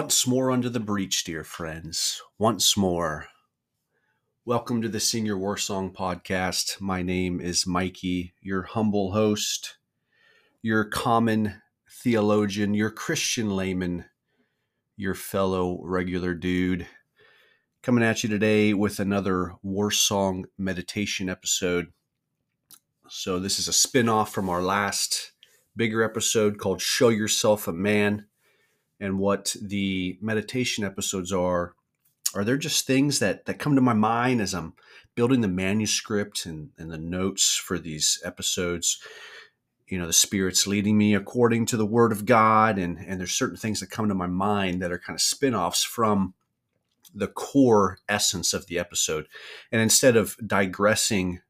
Once more under the breach, dear friends. Once more. Welcome to the Sing Your War Song podcast. My name is Mikey, your humble host, your common theologian, your Christian layman, your fellow regular dude. Coming at you today with another War Song meditation episode. So, this is a spin off from our last bigger episode called Show Yourself a Man and what the meditation episodes are are there just things that that come to my mind as i'm building the manuscript and, and the notes for these episodes you know the spirit's leading me according to the word of god and and there's certain things that come to my mind that are kind of spin-offs from the core essence of the episode and instead of digressing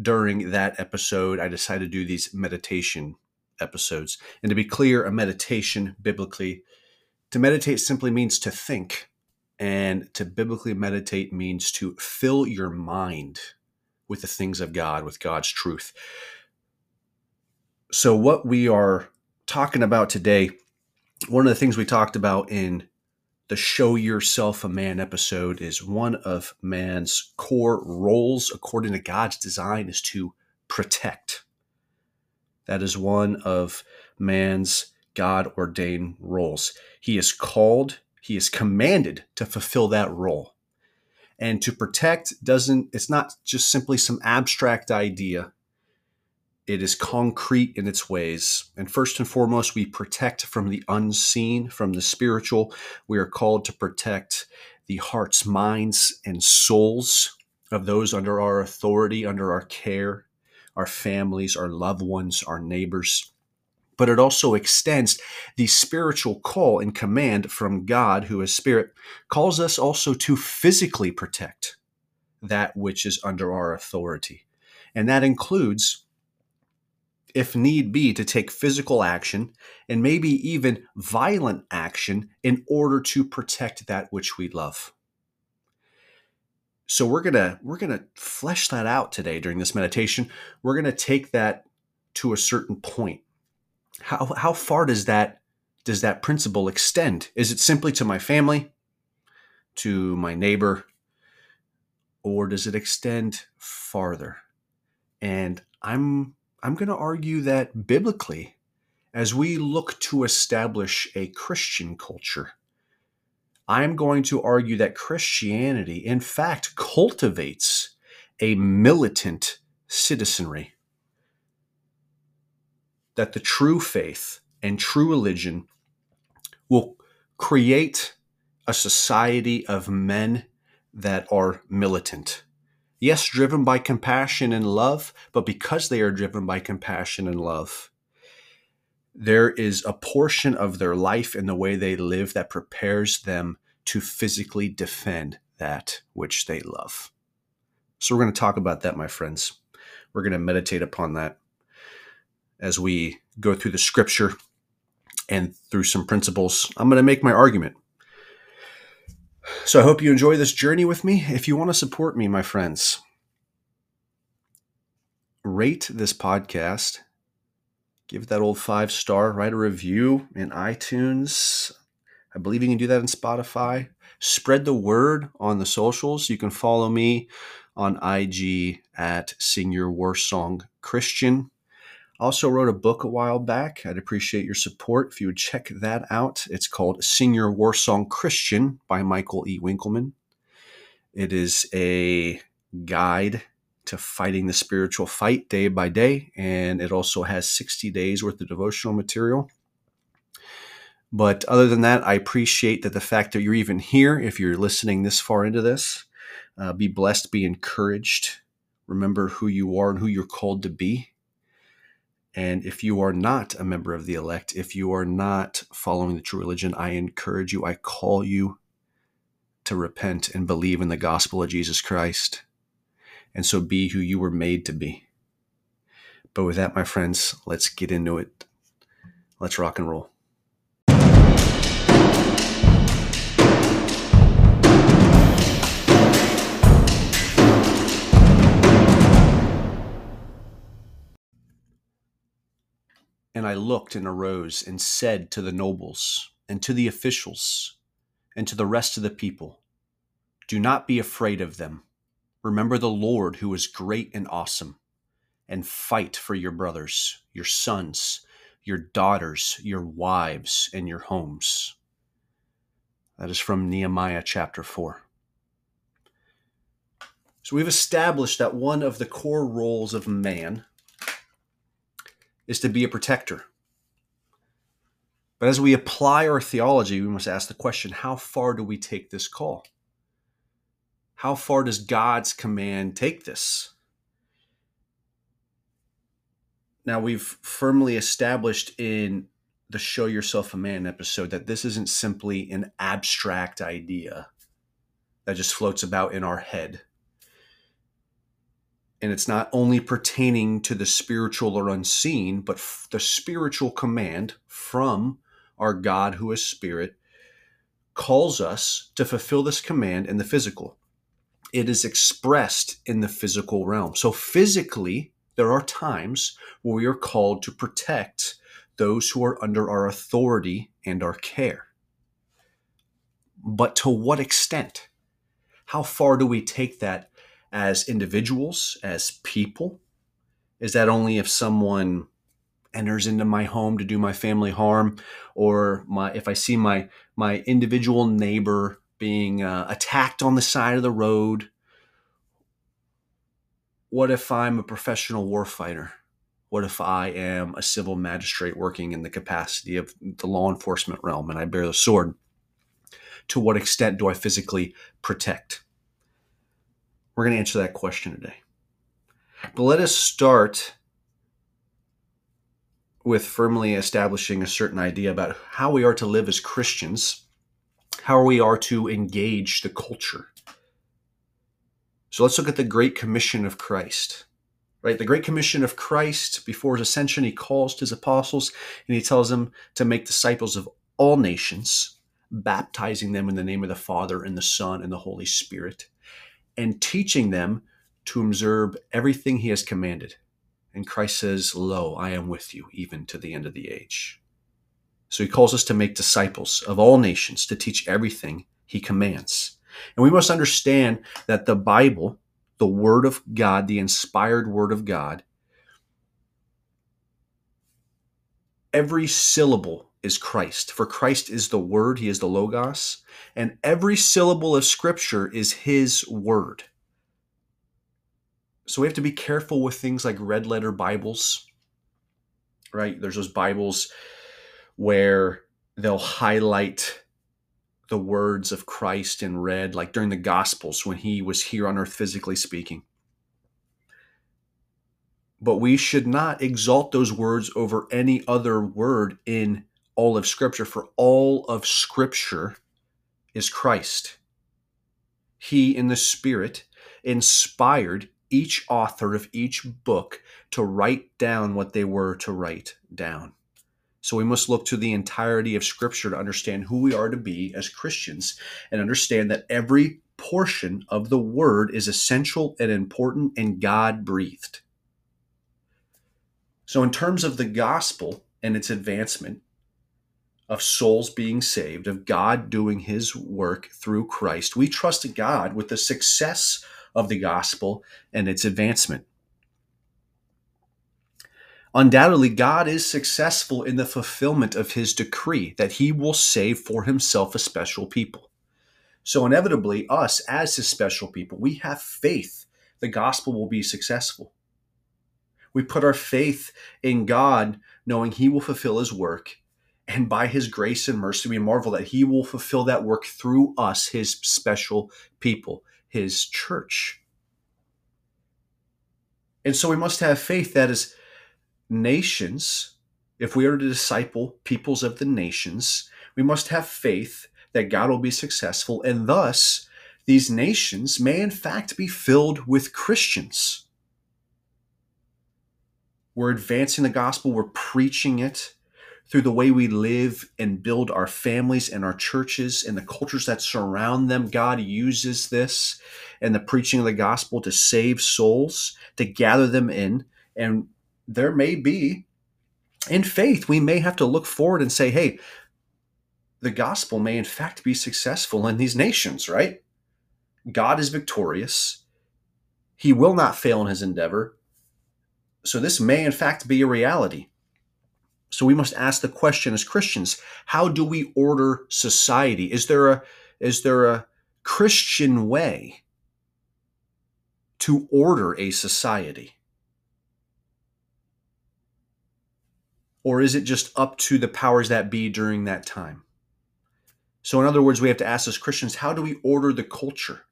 during that episode i decided to do these meditation episodes. And to be clear, a meditation biblically, to meditate simply means to think. And to biblically meditate means to fill your mind with the things of God, with God's truth. So, what we are talking about today, one of the things we talked about in the Show Yourself a Man episode is one of man's core roles, according to God's design, is to protect. That is one of man's God ordained roles. He is called, he is commanded to fulfill that role. And to protect doesn't, it's not just simply some abstract idea. It is concrete in its ways. And first and foremost, we protect from the unseen, from the spiritual. We are called to protect the hearts, minds, and souls of those under our authority, under our care our families, our loved ones, our neighbors. But it also extends the spiritual call and command from God, who is spirit, calls us also to physically protect that which is under our authority. And that includes, if need be, to take physical action and maybe even violent action in order to protect that which we love. So we're gonna we're gonna flesh that out today during this meditation. We're gonna take that to a certain point. How how far does that does that principle extend? Is it simply to my family, to my neighbor, or does it extend farther? And I'm I'm going to argue that biblically, as we look to establish a Christian culture, I'm going to argue that Christianity, in fact, cultivates a militant citizenry. That the true faith and true religion will create a society of men that are militant. Yes, driven by compassion and love, but because they are driven by compassion and love, there is a portion of their life and the way they live that prepares them to physically defend that which they love. So, we're going to talk about that, my friends. We're going to meditate upon that as we go through the scripture and through some principles. I'm going to make my argument. So, I hope you enjoy this journey with me. If you want to support me, my friends, rate this podcast give that old five star, write a review in iTunes. I believe you can do that in Spotify. Spread the word on the socials. You can follow me on IG at Sing Your War Song Christian. Also wrote a book a while back. I'd appreciate your support if you would check that out. It's called Sing Your War Song Christian by Michael E. Winkelman. It is a guide to fighting the spiritual fight day by day. And it also has 60 days worth of devotional material. But other than that, I appreciate that the fact that you're even here, if you're listening this far into this, uh, be blessed, be encouraged. Remember who you are and who you're called to be. And if you are not a member of the elect, if you are not following the true religion, I encourage you, I call you to repent and believe in the gospel of Jesus Christ and so be who you were made to be. But with that, my friends, let's get into it. Let's rock and roll. And I looked and arose and said to the nobles and to the officials and to the rest of the people do not be afraid of them. Remember the Lord who is great and awesome, and fight for your brothers, your sons, your daughters, your wives, and your homes. That is from Nehemiah chapter 4. So we've established that one of the core roles of man is to be a protector. But as we apply our theology, we must ask the question how far do we take this call? How far does God's command take this? Now, we've firmly established in the Show Yourself a Man episode that this isn't simply an abstract idea that just floats about in our head. And it's not only pertaining to the spiritual or unseen, but f- the spiritual command from our God who is spirit calls us to fulfill this command in the physical it is expressed in the physical realm. So, physically, there are times where we are called to protect those who are under our authority and our care. But to what extent? How far do we take that as individuals, as people? Is that only if someone enters into my home to do my family harm or my if I see my my individual neighbor being uh, attacked on the side of the road? What if I'm a professional warfighter? What if I am a civil magistrate working in the capacity of the law enforcement realm and I bear the sword? To what extent do I physically protect? We're going to answer that question today. But let us start with firmly establishing a certain idea about how we are to live as Christians how we are to engage the culture. So let's look at the Great Commission of Christ. Right? The Great Commission of Christ, before his ascension, he calls his apostles and he tells them to make disciples of all nations, baptizing them in the name of the Father and the Son and the Holy Spirit, and teaching them to observe everything he has commanded. And Christ says, Lo, I am with you even to the end of the age. So he calls us to make disciples of all nations, to teach everything he commands. And we must understand that the Bible, the Word of God, the inspired Word of God, every syllable is Christ. For Christ is the Word, He is the Logos, and every syllable of Scripture is His Word. So we have to be careful with things like red letter Bibles, right? There's those Bibles where they'll highlight the words of Christ in red, like during the Gospels when he was here on earth, physically speaking. But we should not exalt those words over any other word in all of Scripture, for all of Scripture is Christ. He, in the Spirit, inspired each author of each book to write down what they were to write down. So we must look to the entirety of Scripture to understand who we are to be as Christians and understand that every portion of the Word is essential and important and God breathed. So, in terms of the gospel and its advancement, of souls being saved, of God doing his work through Christ, we trust God with the success of the gospel and its advancement. Undoubtedly, God is successful in the fulfillment of his decree that he will save for himself a special people. So, inevitably, us as his special people, we have faith the gospel will be successful. We put our faith in God, knowing he will fulfill his work. And by his grace and mercy, we marvel that he will fulfill that work through us, his special people, his church. And so we must have faith that is nations, if we are to disciple peoples of the nations, we must have faith that God will be successful, and thus these nations may in fact be filled with Christians. We're advancing the gospel, we're preaching it through the way we live and build our families and our churches and the cultures that surround them. God uses this and the preaching of the gospel to save souls, to gather them in, and there may be, in faith, we may have to look forward and say, hey, the gospel may in fact be successful in these nations, right? God is victorious. He will not fail in his endeavor. So this may in fact be a reality. So we must ask the question as Christians, how do we order society? Is there a is there a Christian way to order a society? Or is it just up to the powers that be during that time? So, in other words, we have to ask as Christians, how do we order the culture?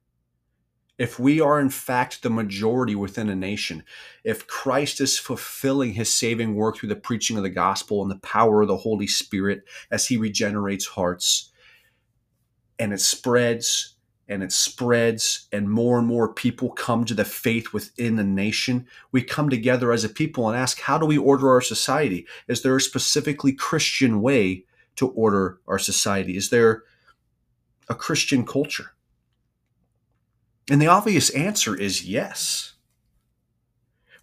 If we are in fact the majority within a nation, if Christ is fulfilling his saving work through the preaching of the gospel and the power of the Holy Spirit as he regenerates hearts, and it spreads and it spreads, and more and more people come to the faith within the nation, we come together as a people and ask, how do we order our society? Is there a specifically Christian way to order our society? Is there a Christian culture? And the obvious answer is yes.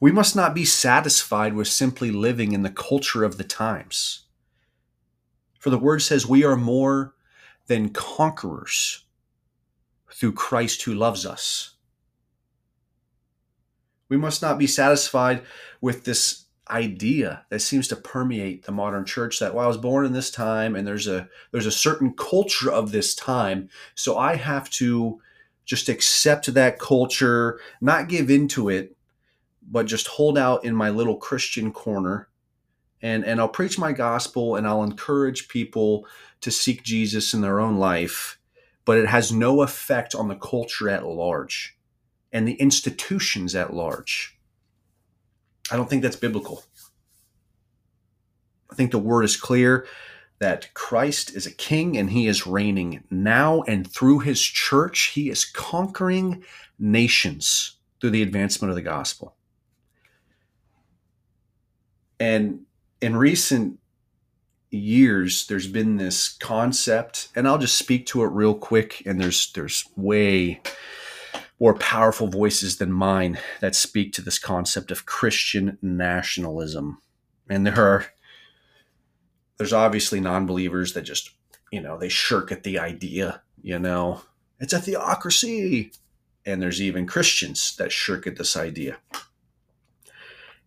We must not be satisfied with simply living in the culture of the times. For the word says we are more than conquerors through Christ who loves us. We must not be satisfied with this idea that seems to permeate the modern church that well, I was born in this time and there's a there's a certain culture of this time, so I have to just accept that culture, not give into it, but just hold out in my little Christian corner and and I'll preach my gospel and I'll encourage people to seek Jesus in their own life, but it has no effect on the culture at large and the institutions at large. I don't think that's biblical. I think the word is clear that Christ is a king and he is reigning now, and through his church, he is conquering nations through the advancement of the gospel. And in recent years, there's been this concept, and I'll just speak to it real quick, and there's there's way more powerful voices than mine that speak to this concept of Christian nationalism. And there are there's obviously non-believers that just, you know, they shirk at the idea, you know, it's a theocracy. And there's even Christians that shirk at this idea.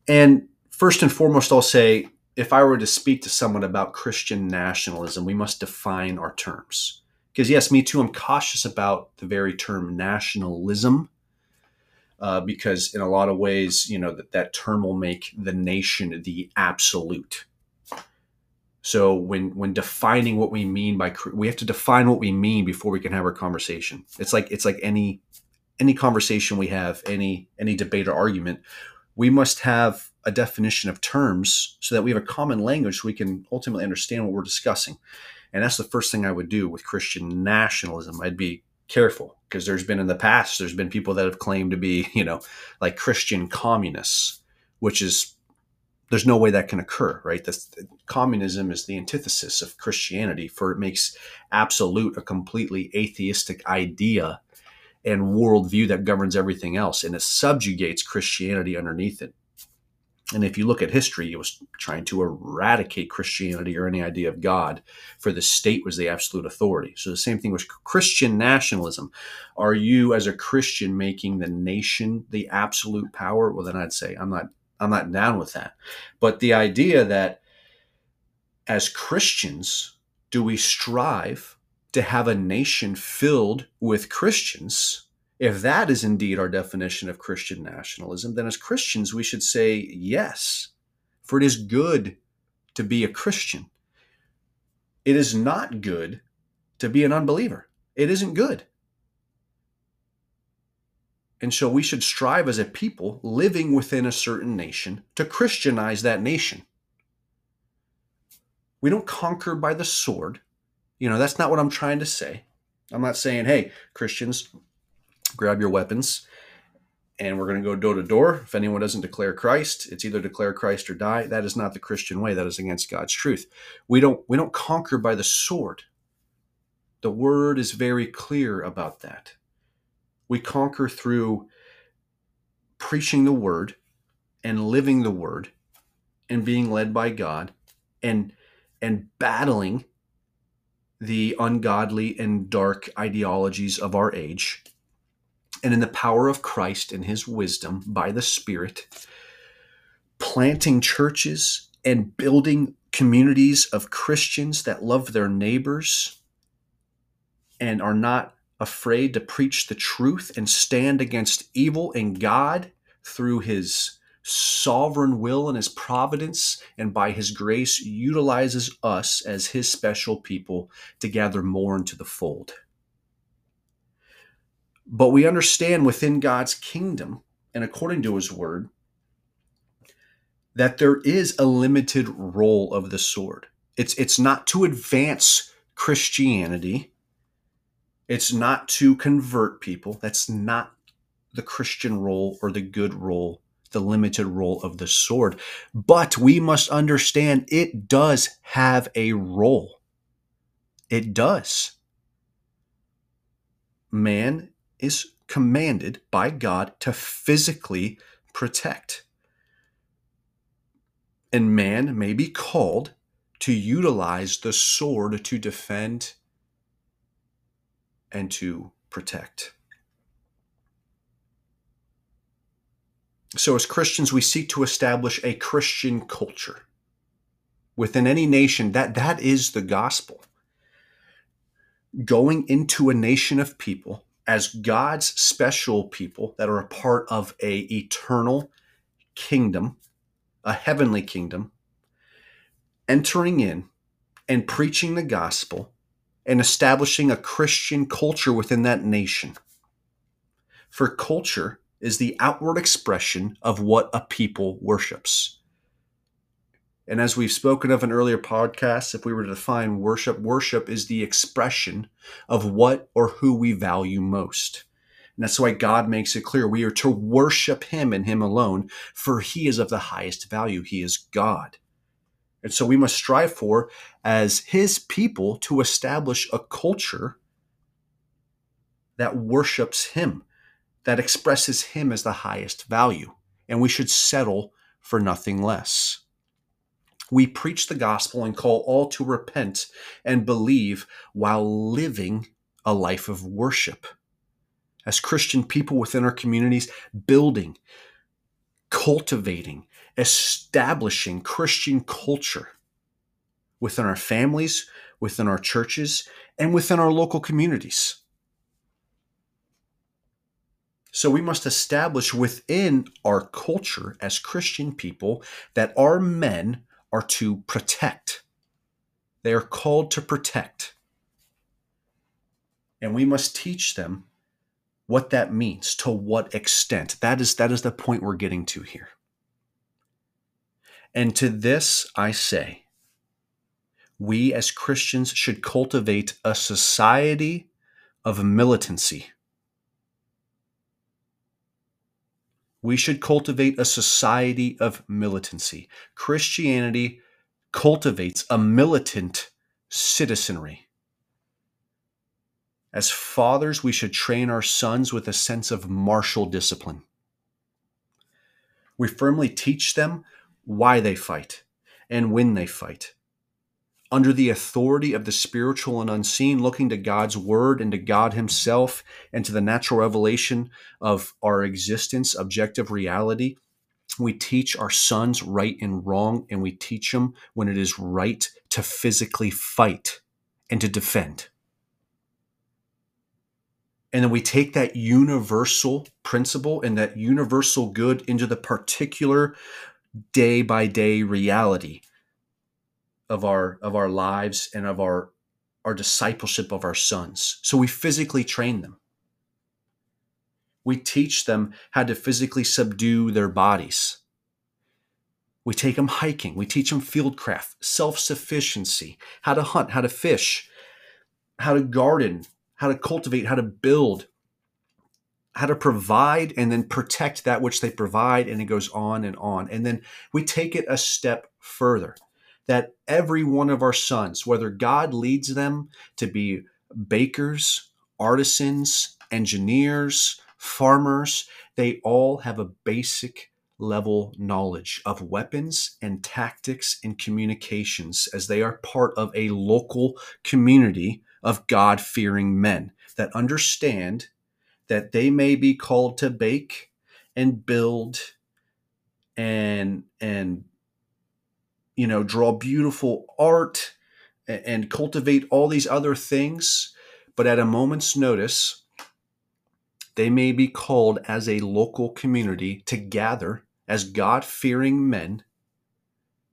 And first and foremost, I'll say if I were to speak to someone about Christian nationalism, we must define our terms because yes, me too. I'm cautious about the very term nationalism uh, because in a lot of ways, you know that that term will make the nation the absolute. So when when defining what we mean by we have to define what we mean before we can have our conversation. It's like it's like any any conversation we have, any any debate or argument, we must have a definition of terms so that we have a common language so we can ultimately understand what we're discussing. And that's the first thing I would do with Christian nationalism. I'd be careful because there's been in the past, there's been people that have claimed to be, you know, like Christian communists, which is, there's no way that can occur, right? This, communism is the antithesis of Christianity, for it makes absolute a completely atheistic idea and worldview that governs everything else, and it subjugates Christianity underneath it. And if you look at history, it was trying to eradicate Christianity or any idea of God, for the state was the absolute authority. So the same thing with Christian nationalism. Are you, as a Christian, making the nation the absolute power? Well, then I'd say I'm not. I'm not down with that. But the idea that as Christians, do we strive to have a nation filled with Christians? If that is indeed our definition of Christian nationalism, then as Christians we should say yes, for it is good to be a Christian. It is not good to be an unbeliever. It isn't good. And so we should strive as a people living within a certain nation to Christianize that nation. We don't conquer by the sword. You know, that's not what I'm trying to say. I'm not saying, hey, Christians, grab your weapons and we're going to go door to door. If anyone doesn't declare Christ, it's either declare Christ or die. That is not the Christian way. That is against God's truth. We don't we don't conquer by the sword. The word is very clear about that. We conquer through preaching the word and living the word and being led by God and and battling the ungodly and dark ideologies of our age, and in the power of Christ and his wisdom by the Spirit, planting churches and building communities of Christians that love their neighbors and are not afraid to preach the truth and stand against evil and God through his sovereign will and his providence and by his grace utilizes us as his special people to gather more into the fold. But we understand within God's kingdom and according to his word that there is a limited role of the sword. It's it's not to advance Christianity. It's not to convert people. That's not the Christian role or the good role, the limited role of the sword. But we must understand it does have a role. It does. Man is commanded by God to physically protect. And man may be called to utilize the sword to defend and to protect. So, as Christians, we seek to establish a Christian culture within any nation. That, that is the gospel. Going into a nation of people as God's special people that are a part of a eternal kingdom, a heavenly kingdom, entering in and preaching the gospel and establishing a Christian culture within that nation. For culture is the outward expression of what a people worships. And as we've spoken of in earlier podcasts, if we were to define worship, worship is the expression of what or who we value most. And that's why God makes it clear we are to worship Him and Him alone, for He is of the highest value. He is God. And so we must strive for, as His people, to establish a culture that worships Him that expresses him as the highest value, and we should settle for nothing less. We preach the gospel and call all to repent and believe while living a life of worship. As Christian people within our communities, building, cultivating, establishing Christian culture within our families, within our churches, and within our local communities. So we must establish within our culture as Christian people that our men are to protect. They are called to protect. And we must teach them what that means, to what extent. That is, that is the point we're getting to here. And to this I say, we as Christians should cultivate a society of militancy we should cultivate a society of militancy. Christianity cultivates a militant citizenry. As fathers, we should train our sons with a sense of martial discipline. We firmly teach them why they fight and when they fight under the authority of the spiritual and unseen, looking to God's word and to God Himself and to the natural revelation of our existence, objective reality. We teach our sons right and wrong, and we teach them when it is right to physically fight and to defend. And then we take that universal principle and that universal good into the particular day by day reality of our of our lives and of our our discipleship of our sons. So we physically train them. We teach them how to physically subdue their bodies. We take them hiking. We teach them fieldcraft, self sufficiency, how to hunt, how to fish, how to garden, how to cultivate, how to build, how to provide and then protect that which they provide. And it goes on and on. And then we take it a step further that every one of our sons, whether God leads them to be bakers, artisans, engineers, farmers, they all have a basic level knowledge of weapons and tactics and communications as they are part of a local community of God fearing men that understand that they may be called to bake and build and and you know draw beautiful art and, and cultivate all these other things but at a moment's notice they may be called as a local community to gather as God fearing men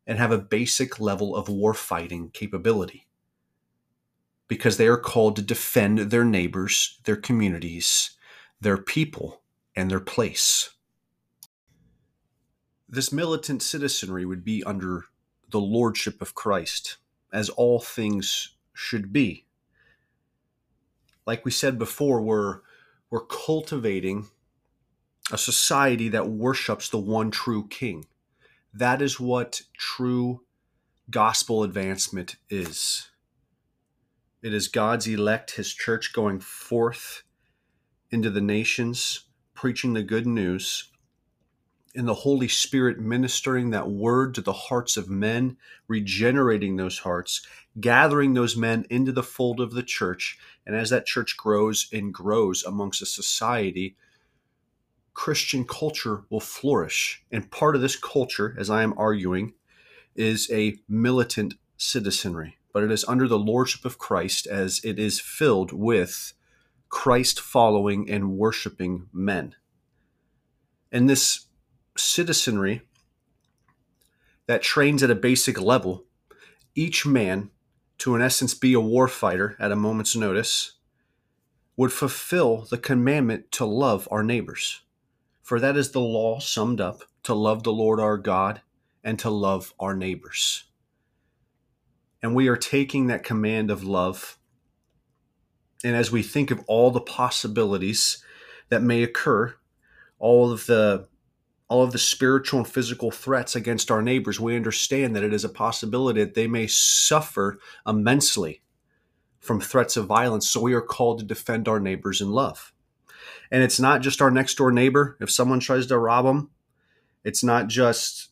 and have a basic level of war fighting capability because they are called to defend their neighbors, their communities, their people, and their place. This militant citizenry would be under the lordship of Christ, as all things should be. Like we said before, we're, we're cultivating a society that worships the one true king. That is what true gospel advancement is. It is God's elect, his church going forth into the nations, preaching the good news, and the Holy Spirit ministering that word to the hearts of men, regenerating those hearts, gathering those men into the fold of the church. And as that church grows and grows amongst a society, Christian culture will flourish. And part of this culture, as I am arguing, is a militant citizenry, but it is under the lordship of Christ as it is filled with Christ following and worshiping men. And this citizenry that trains at a basic level, each man, to in essence be a warfighter at a moment's notice, would fulfill the commandment to love our neighbors. For that is the law summed up to love the Lord our God and to love our neighbors. And we are taking that command of love. And as we think of all the possibilities that may occur, all of the all of the spiritual and physical threats against our neighbors, we understand that it is a possibility that they may suffer immensely from threats of violence. So we are called to defend our neighbors in love. And it's not just our next door neighbor. If someone tries to rob them, it's not just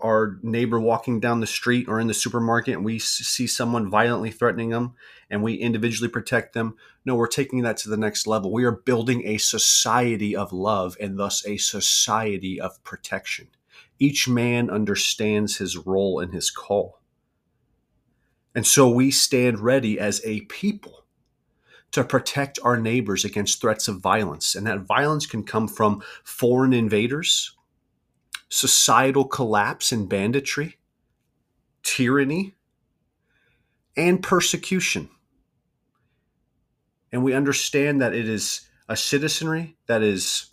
our neighbor walking down the street or in the supermarket and we see someone violently threatening them and we individually protect them. No, we're taking that to the next level. We are building a society of love and thus a society of protection. Each man understands his role and his call. And so we stand ready as a people to protect our neighbors against threats of violence. And that violence can come from foreign invaders, societal collapse and banditry, tyranny, and persecution. And we understand that it is a citizenry that is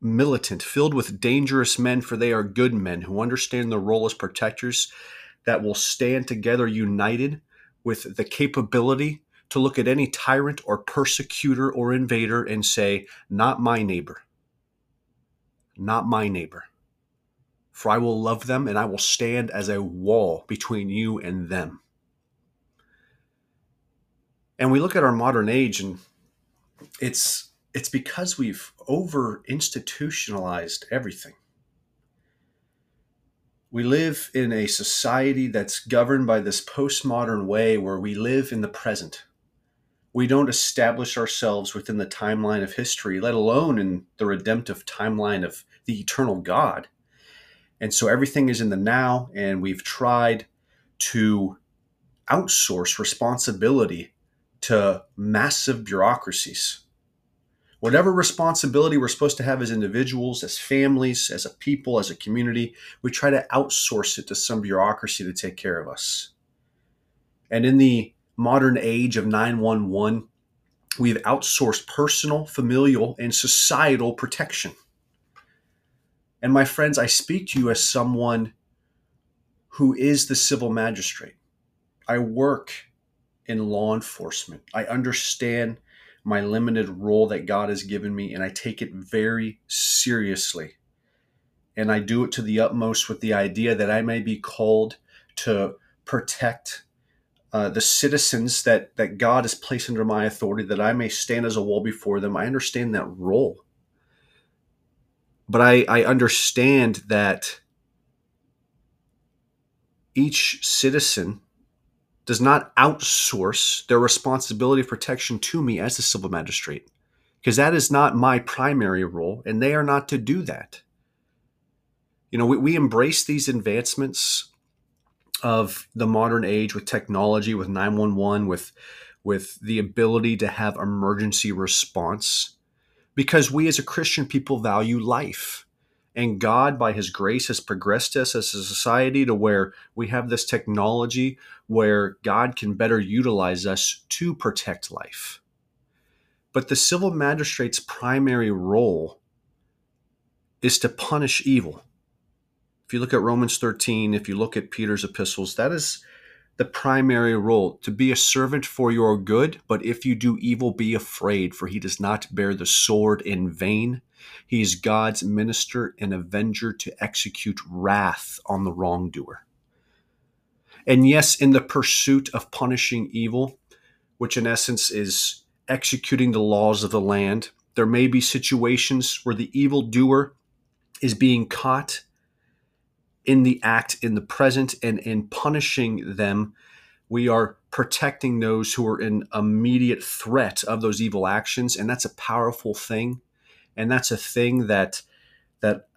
militant, filled with dangerous men, for they are good men who understand their role as protectors, that will stand together united with the capability to look at any tyrant or persecutor or invader and say, Not my neighbor. Not my neighbor. For I will love them and I will stand as a wall between you and them. And we look at our modern age and it's it's because we've over institutionalized everything. We live in a society that's governed by this postmodern way where we live in the present we don't establish ourselves within the timeline of history, let alone in the redemptive timeline of the eternal God. And so everything is in the now, and we've tried to outsource responsibility to massive bureaucracies. Whatever responsibility we're supposed to have as individuals, as families, as a people, as a community, we try to outsource it to some bureaucracy to take care of us. And in the modern age of 911, we've outsourced personal, familial, and societal protection. And my friends, I speak to you as someone who is the civil magistrate. I work in law enforcement. I understand my limited role that God has given me, and I take it very seriously. And I do it to the utmost with the idea that I may be called to protect uh, the citizens that that God has placed under my authority, that I may stand as a wall before them. I understand that role. but I, I understand that each citizen does not outsource their responsibility of protection to me as a civil magistrate because that is not my primary role and they are not to do that you know we, we embrace these advancements of the modern age with technology with 911 with with the ability to have emergency response. Because we as a christian people value life. And god by his grace has progressed us as a society to where we have this technology where god can better utilize us to protect life. But the civil magistrate's primary role is to punish evil if you look at Romans 13, if you look at Peter's epistles, that is the primary role to be a servant for your good. But if you do evil, be afraid, for he does not bear the sword in vain. He is God's minister and avenger to execute wrath on the wrongdoer. And yes, in the pursuit of punishing evil, which in essence is executing the laws of the land, there may be situations where the evildoer is being caught in the act in the present and in punishing them we are protecting those who are in immediate threat of those evil actions and that's a powerful thing. And that's a thing that that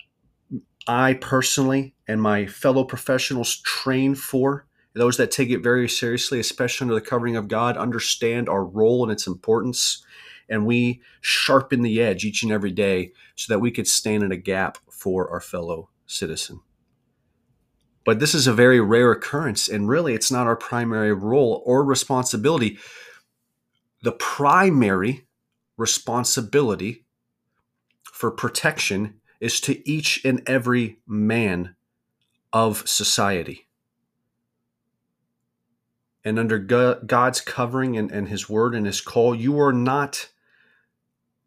i personally and my fellow professionals train for. Those that take it very seriously especially under the covering of god understand our role and its importance. And we sharpen the edge each and every day so that we could stand in a gap for our fellow citizen but this is a very rare occurrence, and really it's not our primary role or responsibility. The primary responsibility for protection is to each and every man of society. And under God's covering and, and His word and His call, you are not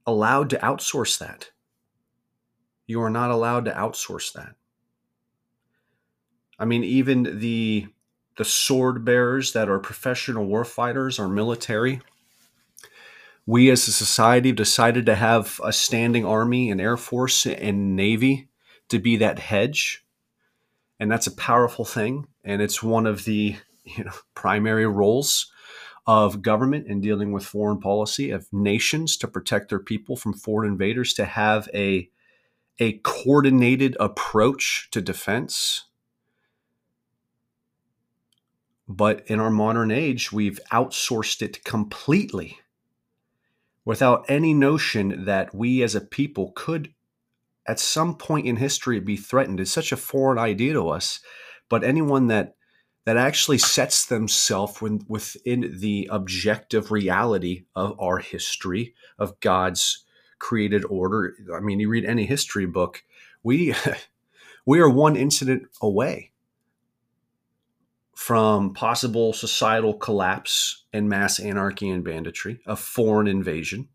allowed to outsource that. You are not allowed to outsource that. I mean, even the the sword bearers that are professional war fighters or military. We as a society have decided to have a standing army and air force and navy to be that hedge. And that's a powerful thing. And it's one of the you know, primary roles of government in dealing with foreign policy, of nations to protect their people from foreign invaders, to have a, a coordinated approach to defense but in our modern age, we've outsourced it completely without any notion that we as a people could, at some point in history, be threatened. It's such a foreign idea to us. But anyone that that actually sets themselves within the objective reality of our history of God's created order. I mean, you read any history book, we we are one incident away from possible societal collapse and mass anarchy and banditry, a foreign invasion.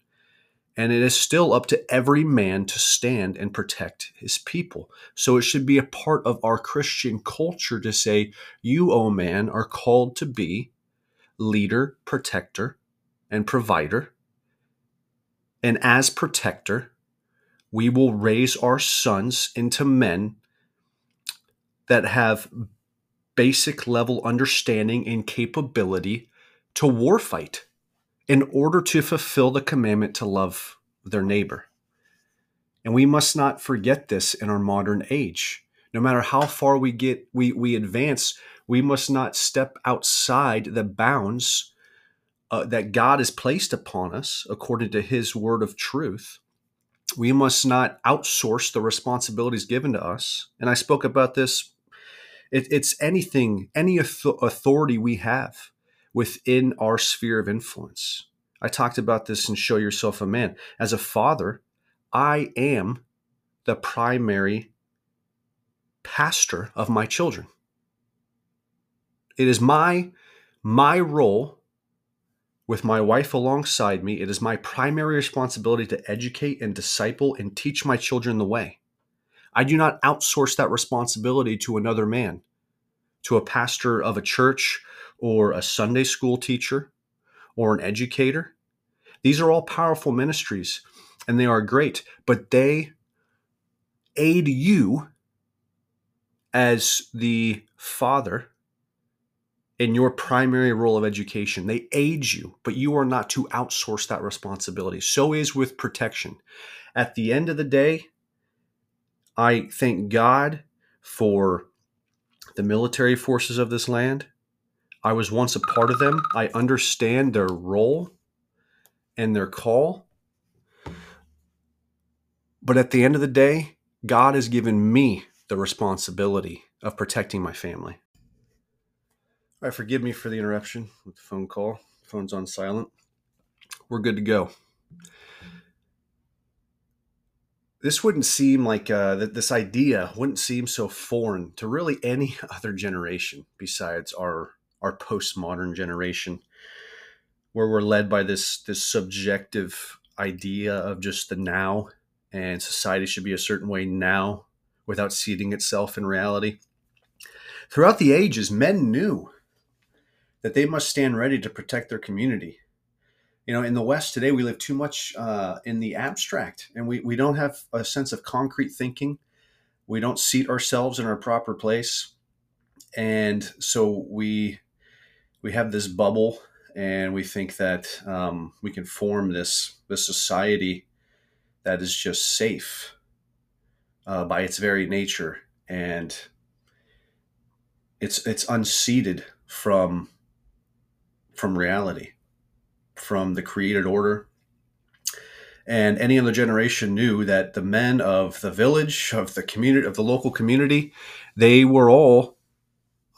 And it is still up to every man to stand and protect his people. So it should be a part of our Christian culture to say, you, O oh man, are called to be leader, protector, and provider. And as protector, we will raise our sons into men that have basic level understanding and capability to warfight in order to fulfill the commandment to love their neighbor. And we must not forget this in our modern age. No matter how far we get, we, we advance, we must not step outside the bounds uh, that God has placed upon us according to his word of truth. We must not outsource the responsibilities given to us. And I spoke about this it, it's anything, any authority we have within our sphere of influence. I talked about this in Show Yourself a Man. As a father, I am the primary pastor of my children. It is my my role with my wife alongside me. It is my primary responsibility to educate and disciple and teach my children the way. I do not outsource that responsibility to another man, to a pastor of a church or a Sunday school teacher or an educator. These are all powerful ministries and they are great, but they aid you as the father in your primary role of education. They aid you, but you are not to outsource that responsibility. So is with protection. At the end of the day, I thank God for the military forces of this land. I was once a part of them. I understand their role and their call. But at the end of the day, God has given me the responsibility of protecting my family. All right, forgive me for the interruption with the phone call. Phone's on silent. We're good to go. This wouldn't seem like uh, that. This idea wouldn't seem so foreign to really any other generation besides our our postmodern generation, where we're led by this this subjective idea of just the now, and society should be a certain way now, without seating itself in reality. Throughout the ages, men knew that they must stand ready to protect their community. You know, in the West today, we live too much uh, in the abstract and we, we don't have a sense of concrete thinking. We don't seat ourselves in our proper place. And so we we have this bubble and we think that um, we can form this this society that is just safe uh, by its very nature and it's it's unseated from from reality, from the created order. And any other generation knew that the men of the village, of the community, of the local community, they were all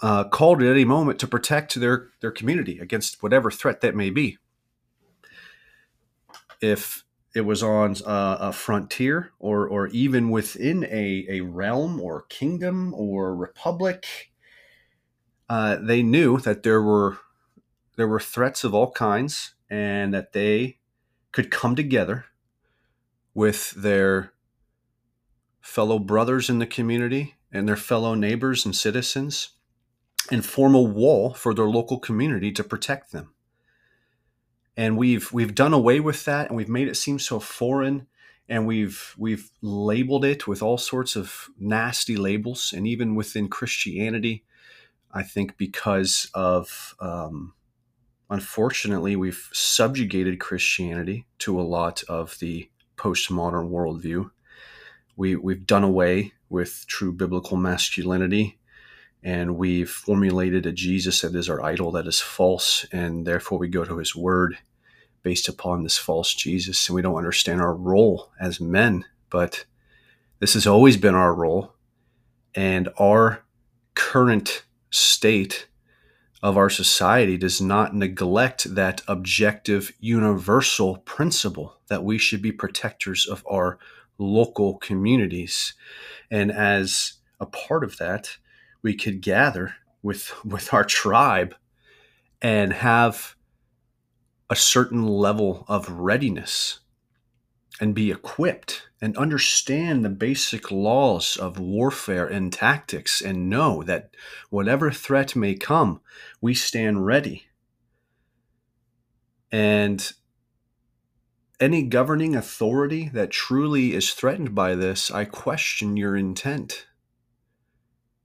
uh, called at any moment to protect their, their community against whatever threat that may be. If it was on uh, a frontier or, or even within a, a realm or kingdom or republic, uh, they knew that there were there were threats of all kinds and that they could come together with their fellow brothers in the community and their fellow neighbors and citizens and form a wall for their local community to protect them. And we've we've done away with that and we've made it seem so foreign and we've we've labeled it with all sorts of nasty labels and even within Christianity I think because of um, unfortunately, we've subjugated Christianity to a lot of the postmodern worldview. We, we've done away with true biblical masculinity and we've formulated a Jesus that is our idol that is false, and therefore we go to his word based upon this false Jesus, and we don't understand our role as men. But this has always been our role, and our current state of our society does not neglect that objective universal principle that we should be protectors of our local communities. And as a part of that we could gather with with our tribe and have a certain level of readiness and be equipped and understand the basic laws of warfare and tactics and know that whatever threat may come, we stand ready. And any governing authority that truly is threatened by this, I question your intent.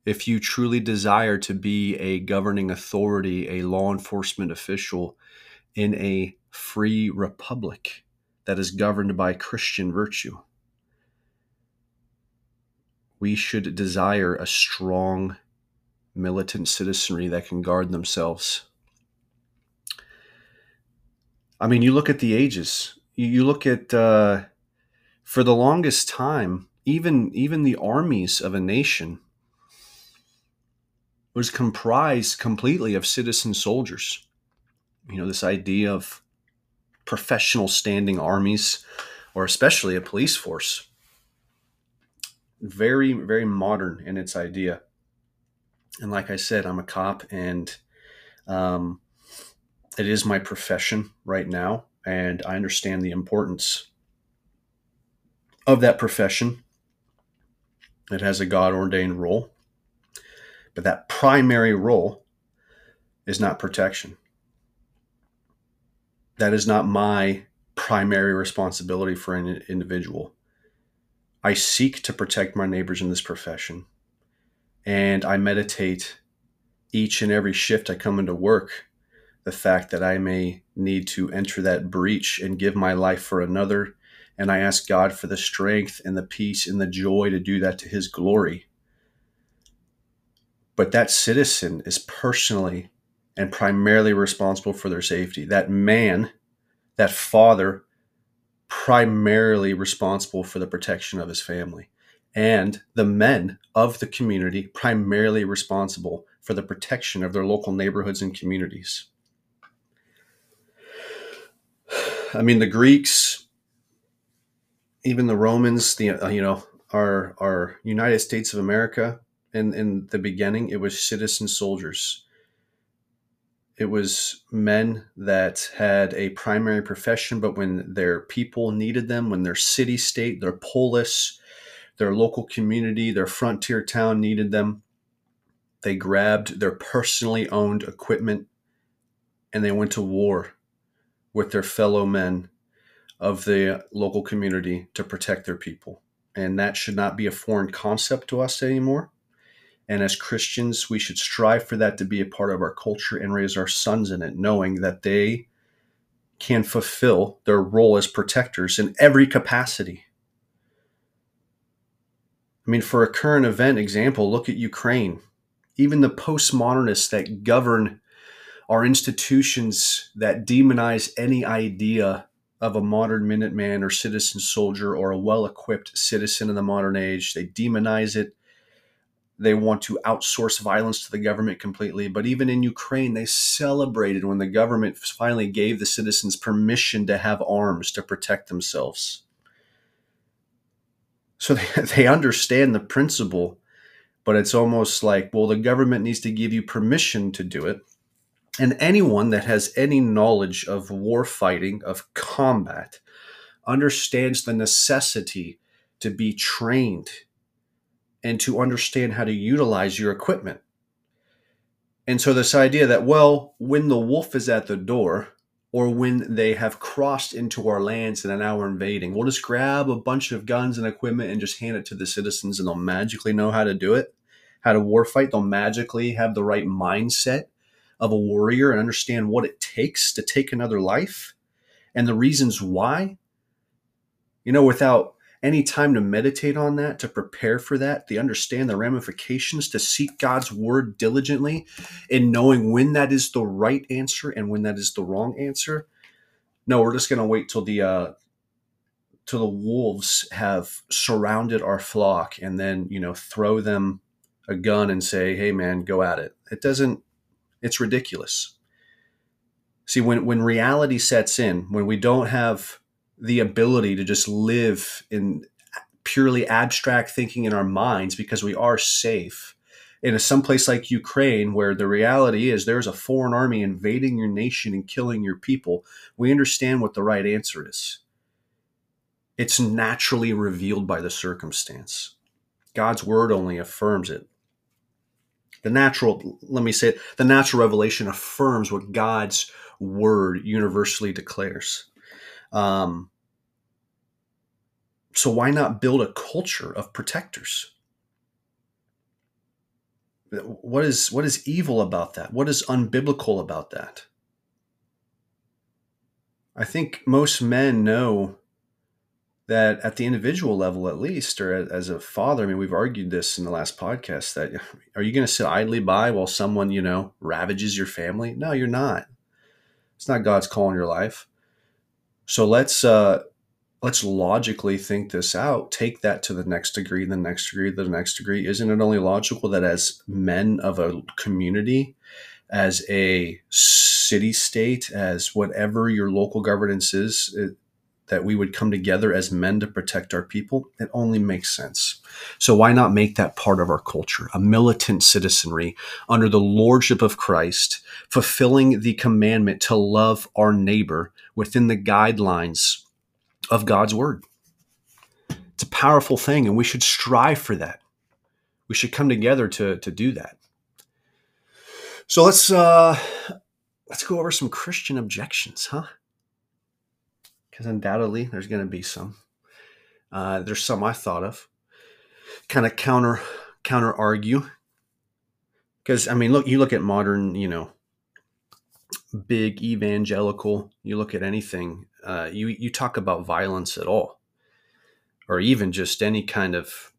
If you truly desire to be a governing authority, a law enforcement official in a free republic that is governed by Christian virtue, we should desire a strong militant citizenry that can guard themselves. I mean, you look at the ages. You look at uh, for the longest time, even even the armies of a nation was comprised completely of citizen soldiers. You know, this idea of professional standing armies, or especially a police force. Very very modern in its idea. And like i said i'm a cop and um, it is my profession right now and i understand the importance of that profession. It has a god ordained role but that primary role is not protection that is not my primary responsibility for an individual I seek to protect my neighbors in this profession. And I meditate each and every shift I come into work the fact that I may need to enter that breach and give my life for another. And I ask God for the strength and the peace and the joy to do that to His glory. But that citizen is personally and primarily responsible for their safety. That man, that father, primarily responsible for the protection of his family. And the men of the community, primarily responsible for the protection of their local neighborhoods and communities. I mean, the Greeks, even the Romans, the uh, you know, our our United States of America. In in the beginning, it was citizen soldiers it was men that had a primary profession, but when their people needed them, when their city state, their polis, their local community, their frontier town needed them, they grabbed their personally owned equipment and they went to war with their fellow men of the local community to protect their people. And that should not be a foreign concept to us anymore. And as Christians, we should strive for that to be a part of our culture and raise our sons in it, knowing that they can fulfill their role as protectors in every capacity. I mean, for a current event example, look at Ukraine. Even the postmodernists that govern our institutions that demonize any idea of a modern Minuteman or citizen soldier or a well equipped citizen in the modern age, they demonize it they want to outsource violence to the government completely. But even in Ukraine, they celebrated when the government finally gave the citizens permission to have arms to protect themselves. So they, they understand the principle, but it's almost like, well, the government needs to give you permission to do it. And anyone that has any knowledge of war fighting, of combat, understands the necessity to be trained and to understand how to utilize your equipment. And so, this idea that, well, when the wolf is at the door, or when they have crossed into our lands and are now invading, we'll just grab a bunch of guns and equipment and just hand it to the citizens, and they'll magically know how to do it, how to war fight. They'll magically have the right mindset of a warrior and understand what it takes to take another life and the reasons why. You know, without any time to meditate on that, to prepare for that, to understand the ramifications, to seek God's word diligently and knowing when that is the right answer and when that is the wrong answer. No, we're just going to wait till the uh, till the wolves have surrounded our flock and then you know throw them a gun and say, "Hey, man, go at it." It doesn't. It's ridiculous. See, when when reality sets in, when we don't have the ability to just live in purely abstract thinking in our minds because we are safe in some place like Ukraine, where the reality is there's a foreign army invading your nation and killing your people, we understand what the right answer is. It's naturally revealed by the circumstance. God's word only affirms it. The natural, let me say it, the natural revelation affirms what God's word universally declares. Um, so why not build a culture of protectors? What is what is evil about that? What is unbiblical about that? I think most men know that at the individual level, at least, or as a father, I mean, we've argued this in the last podcast that are you going to sit idly by while someone, you know, ravages your family? No, you're not. It's not God's call in your life. So let's uh, let's logically think this out. Take that to the next degree, the next degree, the next degree. Isn't it only logical that as men of a community, as a city state, as whatever your local governance is, it, that we would come together as men to protect our people? It only makes sense. So why not make that part of our culture, a militant citizenry under the lordship of Christ, fulfilling the commandment to love our neighbor within the guidelines of God's word. It's a powerful thing, and we should strive for that. We should come together to, to do that. So let's uh, let's go over some Christian objections, huh? Because undoubtedly there's going to be some. Uh, there's some I thought of, kind of counter counter argue, because I mean, look, you look at modern, you know, big evangelical. You look at anything. Uh, you you talk about violence at all, or even just any kind of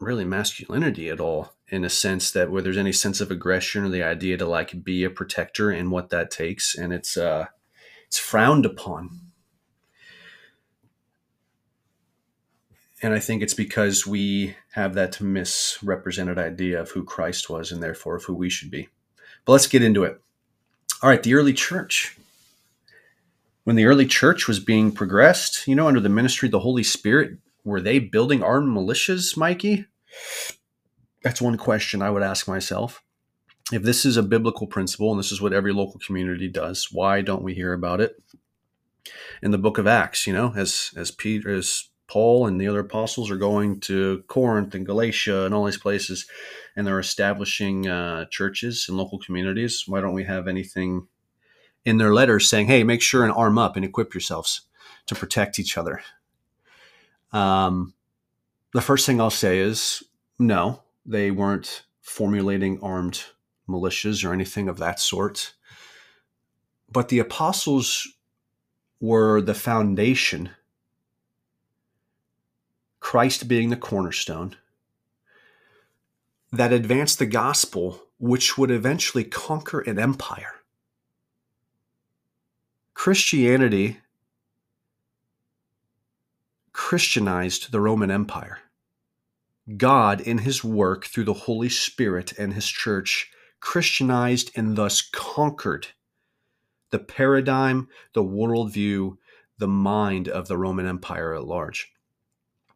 really masculinity at all in a sense that where there's any sense of aggression or the idea to like be a protector and what that takes and it's uh it's frowned upon and i think it's because we have that misrepresented idea of who christ was and therefore of who we should be but let's get into it all right the early church when the early church was being progressed you know under the ministry of the holy spirit were they building armed militias mikey that's one question I would ask myself. If this is a biblical principle and this is what every local community does, why don't we hear about it in the book of Acts? You know, as as Peter, as Paul and the other apostles are going to Corinth and Galatia and all these places, and they're establishing uh, churches and local communities. Why don't we have anything in their letters saying, "Hey, make sure and arm up and equip yourselves to protect each other"? Um, the first thing I'll say is no, they weren't formulating armed militias or anything of that sort. But the apostles were the foundation, Christ being the cornerstone, that advanced the gospel, which would eventually conquer an empire. Christianity Christianized the Roman Empire. God, in his work through the Holy Spirit and his church, Christianized and thus conquered the paradigm, the worldview, the mind of the Roman Empire at large.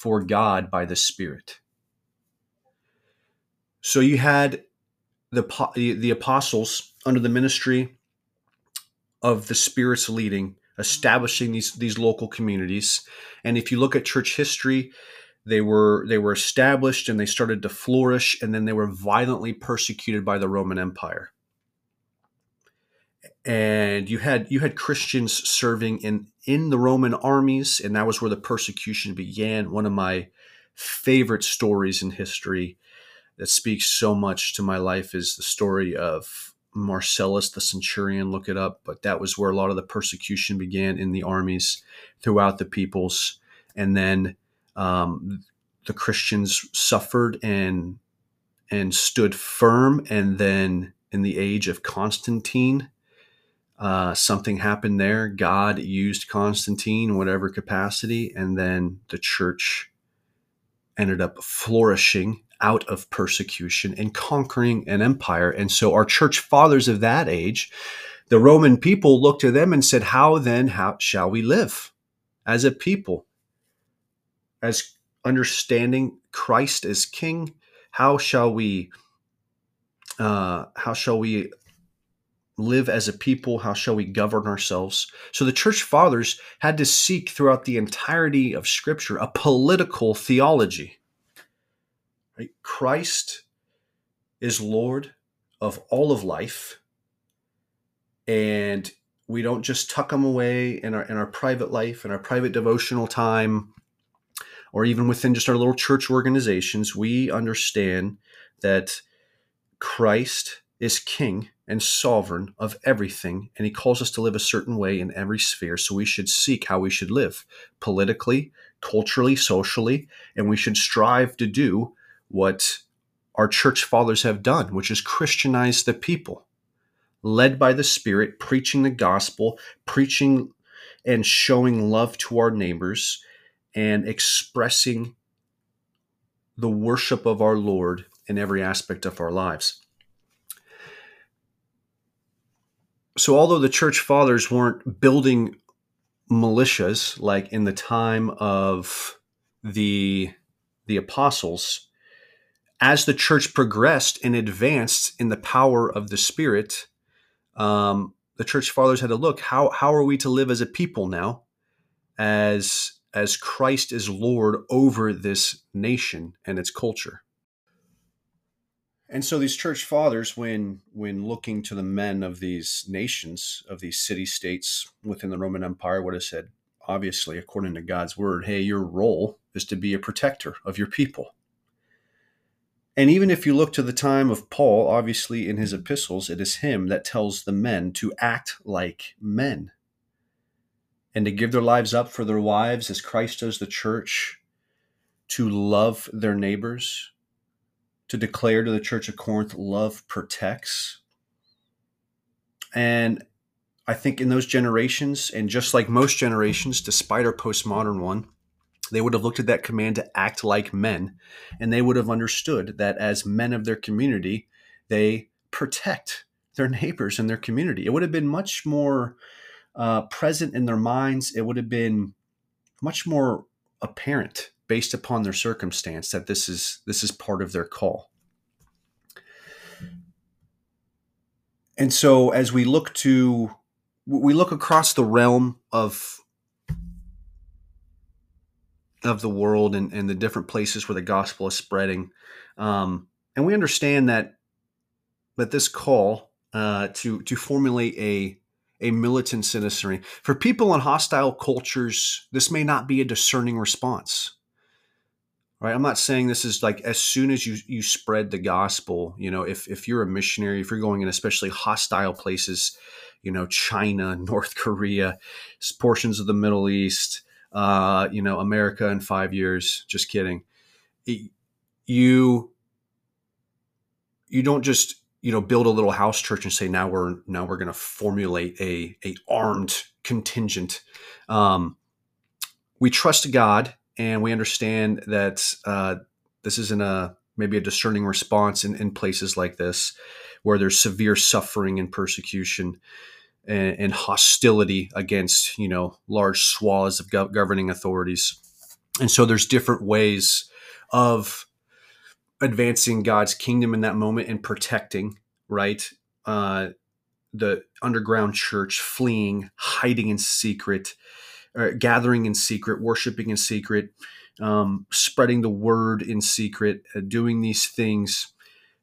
for God by the Spirit. So you had the, the apostles under the ministry of the Spirit's leading, establishing these, these local communities. And if you look at church history, they were they were established and they started to flourish and then they were violently persecuted by the roman empire and you had you had christians serving in in the roman armies and that was where the persecution began. One of my favorite stories in history that speaks so much to my life is the story of marcellus the centurion. Look it up. But that was where a lot of the persecution began in the armies throughout the peoples. And then um, the Christians suffered and and stood firm, and then in the age of Constantine, uh, something happened there. God used Constantine in whatever capacity, and then the church ended up flourishing out of persecution and conquering an empire. And so, our church fathers of that age, the Roman people looked to them and said, "How then? How shall we live as a people?" as understanding Christ as King, how shall we uh, how shall we live as a people? How shall we govern ourselves? So the church fathers had to seek throughout the entirety of Scripture a political theology. Right? Christ is Lord of all of life, and we don't just tuck him away in our in our private life, in our private devotional time, or even within just our little church organizations, we understand that Christ is king and sovereign of everything, and he calls us to live a certain way in every sphere. So we should seek how we should live politically, culturally, socially, and we should strive to do what our church fathers have done, which is Christianize the people, led by the Spirit, preaching the gospel, preaching and showing love to our neighbors and expressing the worship of our Lord in every aspect of our lives. So, although the church fathers weren't building militias like in the time of the the apostles as the church progressed and advanced in the power of the spirit um, the church fathers had to look how how are we to live as a people now as as christ is lord over this nation and its culture and so these church fathers when when looking to the men of these nations of these city states within the roman empire would have said obviously according to god's word hey your role is to be a protector of your people. And even if you look to the time of Paul, obviously in his epistles, it is him that tells the men to act like men and to give their lives up for their wives as Christ does the church, to love their neighbors, to declare to the church of Corinth, love protects. And I think in those generations, and just like most generations, despite our postmodern one, they would have looked at that command to act like men, and they would have understood that as men of their community, they protect their neighbors and their community. It would have been much more uh, present in their minds. It would have been much more apparent based upon their circumstance that this is this is part of their call. And so as we look to we look across the realm of of the world and, and the different places where the gospel is spreading. Um, and we understand that that this call uh, to to formulate a a militant citizenry for people in hostile cultures, this may not be a discerning response. Right? I'm not saying this is like as soon as you you spread the gospel, you know, if if you're a missionary, if you're going in especially hostile places, you know, China, North Korea, portions of the Middle East, uh, you know, America in five years. Just kidding. You you don't just you know build a little house church and say now we're now we're going to formulate a a armed contingent. Um, we trust God and we understand that uh, this isn't a maybe a discerning response in, in places like this where there's severe suffering and persecution and, and hostility against you know large swaths of gov- governing authorities. And so there's different ways of advancing god's kingdom in that moment and protecting right uh, the underground church fleeing hiding in secret gathering in secret worshiping in secret um, spreading the word in secret uh, doing these things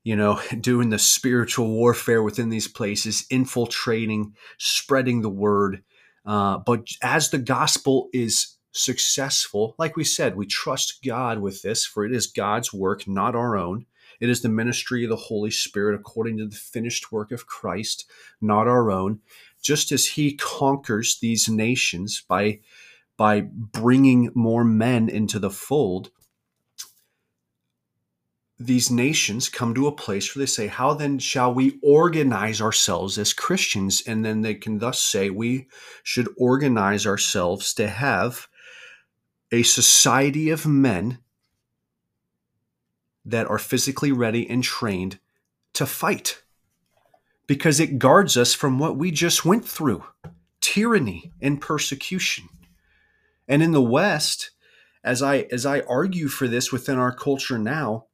you know, doing the spiritual warfare within these places, infiltrating, spreading the word. Uh, but as the gospel is successful, like we said, we trust God with this, for it is God's work, not our own. It is the ministry of the Holy Spirit according to the finished work of Christ, not our own. Just as He conquers these nations by by bringing more men into the fold, these nations come to a place where they say, How then shall we organize ourselves as Christians? And then they can thus say, We should organize ourselves to have a society of men that are physically ready and trained to fight because it guards us from what we just went through tyranny and persecution. And in the West, as I as I argue for this within our culture now,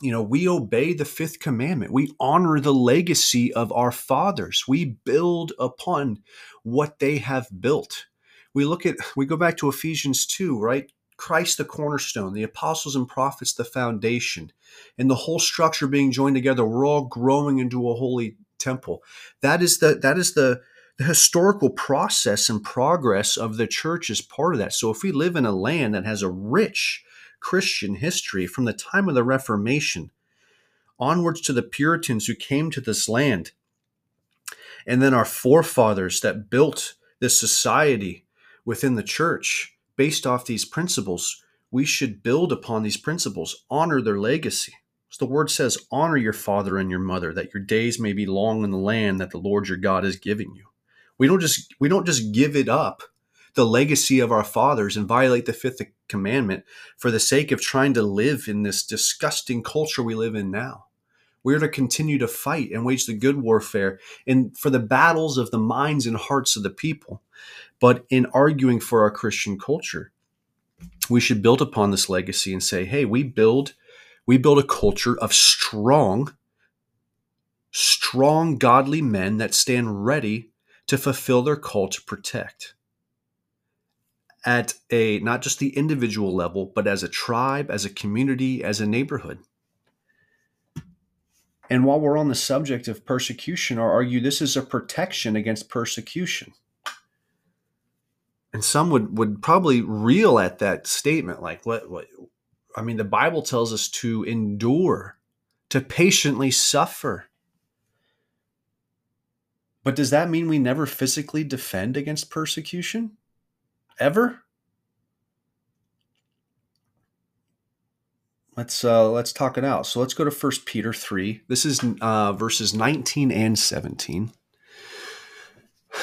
you know, we obey the fifth commandment. We honor the legacy of our fathers. We build upon what they have built. We look at, we go back to Ephesians 2, right? Christ the cornerstone, the apostles and prophets the foundation, and the whole structure being joined together. We're all growing into a holy temple. That is the that is the the historical process and progress of the church is part of that. So if we live in a land that has a rich Christian history from the time of the Reformation onwards to the Puritans who came to this land. And then our forefathers that built this society within the church based off these principles. We should build upon these principles, honor their legacy. So the word says, honor your father and your mother, that your days may be long in the land that the Lord your God is giving you. We don't just we don't just give it up the legacy of our fathers and violate the fifth commandment for the sake of trying to live in this disgusting culture we live in now. We are to continue to fight and wage the good warfare and for the battles of the minds and hearts of the people. But in arguing for our Christian culture, we should build upon this legacy and say, hey, we build we build a culture of strong, strong, godly men that stand ready to fulfill their call to protect at a not just the individual level, but as a tribe, as a community, as a neighborhood. And while we're on the subject of persecution, I'll argue this is a protection against persecution. And some would, would probably reel at that statement like, what, what? I mean, the Bible tells us to endure, to patiently suffer. But does that mean we never physically defend against persecution? Ever? Let's uh, let's talk it out. So let's go to First Peter three. This is uh, verses nineteen and seventeen,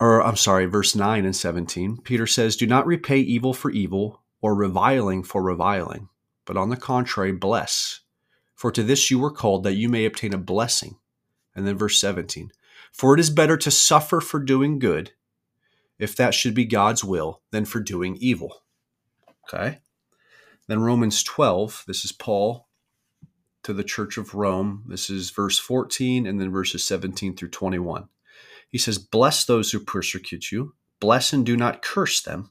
or I'm sorry, verse nine and seventeen. Peter says, "Do not repay evil for evil, or reviling for reviling, but on the contrary, bless. For to this you were called, that you may obtain a blessing." And then verse seventeen, "For it is better to suffer for doing good, if that should be God's will, than for doing evil." Okay. Then Romans 12, this is Paul to the church of Rome. This is verse 14 and then verses 17 through 21. He says, Bless those who persecute you, bless and do not curse them,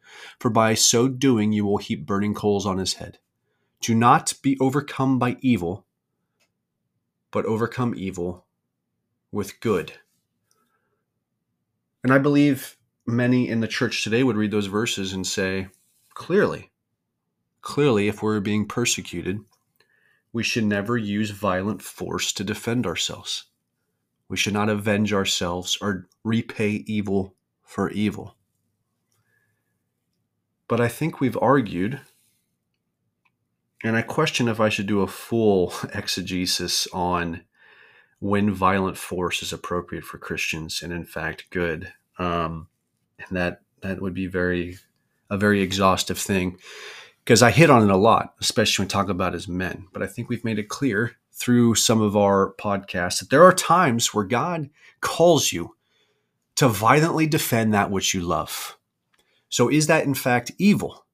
For by so doing, you will heap burning coals on his head. Do not be overcome by evil, but overcome evil with good. And I believe many in the church today would read those verses and say, clearly, clearly, if we're being persecuted, we should never use violent force to defend ourselves. We should not avenge ourselves or repay evil for evil. But I think we've argued, and I question if I should do a full exegesis on when violent force is appropriate for Christians and in fact good. Um, and that that would be very a very exhaustive thing because I hit on it a lot, especially when talk about as men. But I think we've made it clear through some of our podcasts that there are times where God calls you to violently defend that which you love. So is that in fact evil?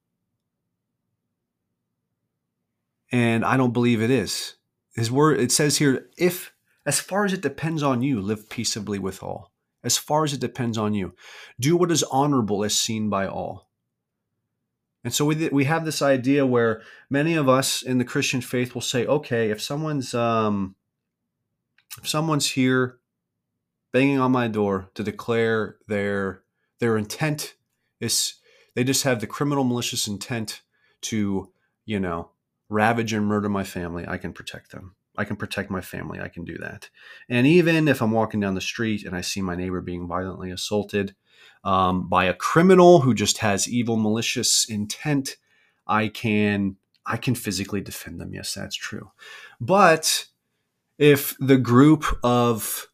And I don't believe it is. His word it says here, if as far as it depends on you, live peaceably with all. As far as it depends on you, do what is honorable as seen by all. And so we, we have this idea where many of us in the Christian faith will say, okay, if someone's um, if someone's here banging on my door to declare their their intent they just have the criminal malicious intent to you know ravage and murder my family, I can protect them. I can protect my family. I can do that. And even if I'm walking down the street and I see my neighbor being violently assaulted, um, by a criminal who just has evil, malicious intent, I can I can physically defend them. Yes, that's true. But if the group of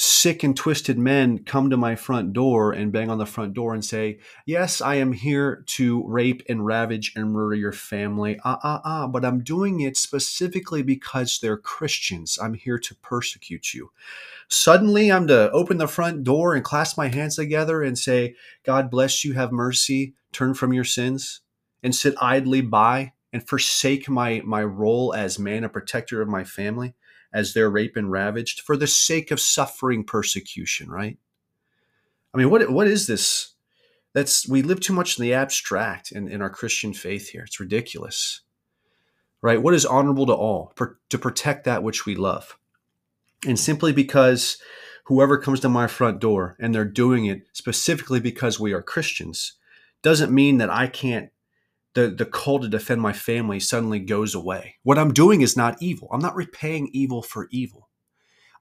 sick and twisted men come to my front door and bang on the front door and say, Yes, I am here to rape and ravage and murder your family. Ah, ah, ah, but I'm doing it specifically because they're Christians. I'm here to persecute you. Suddenly, I'm to open the front door and clasp my hands together and say, God bless you, have mercy, turn from your sins, and sit idly by and forsake my, my role as man and protector of my family as they're raped and ravaged for the sake of suffering persecution, right? I mean, what what is this? That's we live too much in the abstract in, in our Christian faith here. It's ridiculous. Right? What is honorable to all? Per, to protect that which we love. And simply because whoever comes to my front door and they're doing it specifically because we are Christians doesn't mean that I can't the, the call to defend my family suddenly goes away. What I'm doing is not evil. I'm not repaying evil for evil.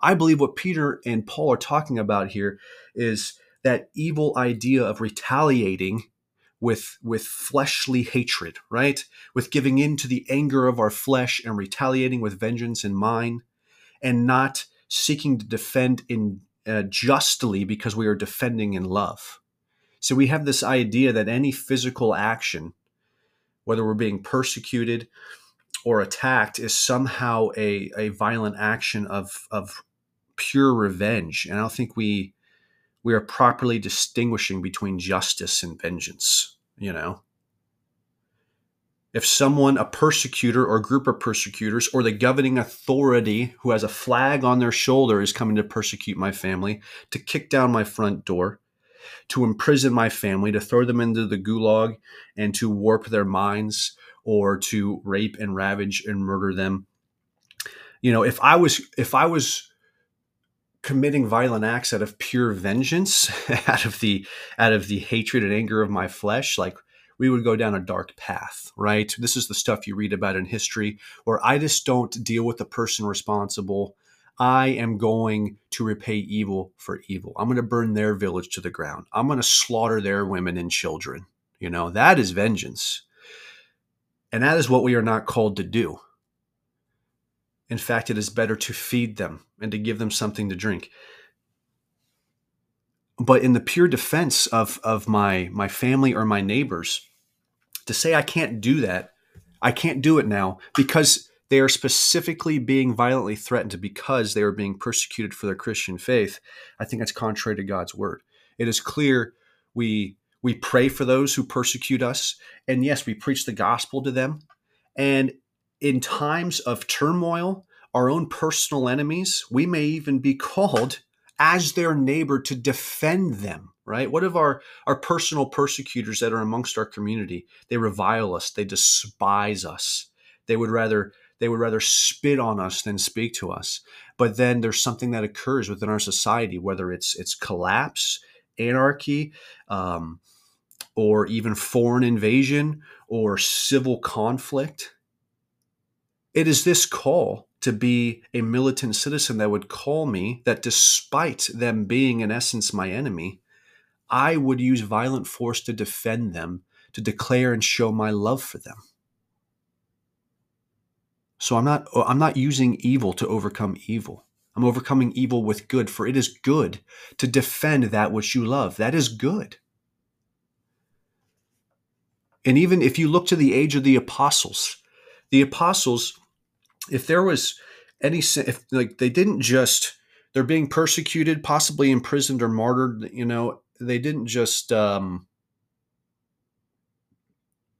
I believe what Peter and Paul are talking about here is that evil idea of retaliating with with fleshly hatred, right? With giving in to the anger of our flesh and retaliating with vengeance in mind, and not seeking to defend in uh, justly because we are defending in love. So we have this idea that any physical action, whether we're being persecuted or attacked, is somehow a, a violent action of of pure revenge. And I don't think we we are properly distinguishing between justice and vengeance, you know? If someone, a persecutor or a group of persecutors, or the governing authority who has a flag on their shoulder is coming to persecute my family, to kick down my front door, to imprison my family, to throw them into the gulag, and to warp their minds, or to rape and ravage and murder them. You know, if I was if I was committing violent acts out of pure vengeance, out of the out of the hatred and anger of my flesh, like we would go down a dark path, right? This is the stuff you read about in history where I just don't deal with the person responsible. I am going to repay evil for evil. I'm going to burn their village to the ground. I'm going to slaughter their women and children. You know, that is vengeance. And that is what we are not called to do. In fact, it is better to feed them and to give them something to drink. But in the pure defense of, of my, my family or my neighbors, to say I can't do that, I can't do it now because they are specifically being violently threatened because they are being persecuted for their Christian faith, I think that's contrary to God's word. It is clear we we pray for those who persecute us, and yes, we preach the gospel to them. And in times of turmoil, our own personal enemies, we may even be called as their neighbor to defend them, right? What of our, our personal persecutors that are amongst our community? They revile us, they despise us. They would rather they would rather spit on us than speak to us. But then there's something that occurs within our society, whether it's it's collapse, anarchy, um, or even foreign invasion or civil conflict it is this call to be a militant citizen that would call me that despite them being in essence my enemy, I would use violent force to defend them, to declare and show my love for them. So I'm not I'm not using evil to overcome evil. I'm overcoming evil with good, for it is good to defend that which you love. That is good. And even if you look to the age of the apostles, the apostles if there was any if like they didn't just they're being persecuted possibly imprisoned or martyred you know they didn't just um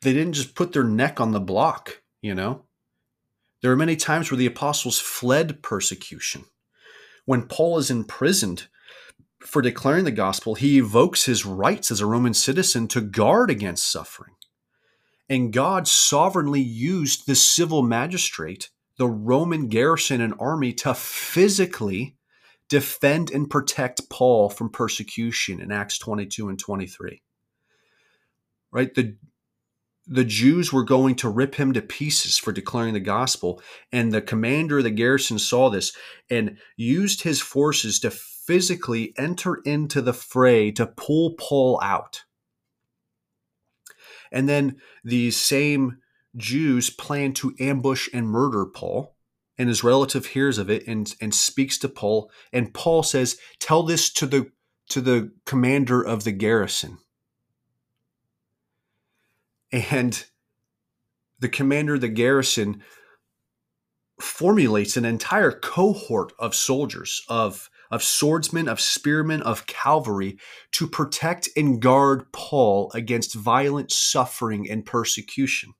they didn't just put their neck on the block you know there are many times where the apostles fled persecution when paul is imprisoned for declaring the gospel he evokes his rights as a roman citizen to guard against suffering and god sovereignly used the civil magistrate the Roman garrison and army to physically defend and protect Paul from persecution in Acts 22 and 23. Right? The the Jews were going to rip him to pieces for declaring the gospel, and the commander of the garrison saw this and used his forces to physically enter into the fray to pull Paul out. And then these same Jews plan to ambush and murder Paul. And his relative hears of it and, and speaks to Paul. And Paul says, Tell this to the to the commander of the garrison. And the commander of the garrison formulates an entire cohort of soldiers, of, of swordsmen, of spearmen, of cavalry to protect and guard Paul against violent suffering and persecution.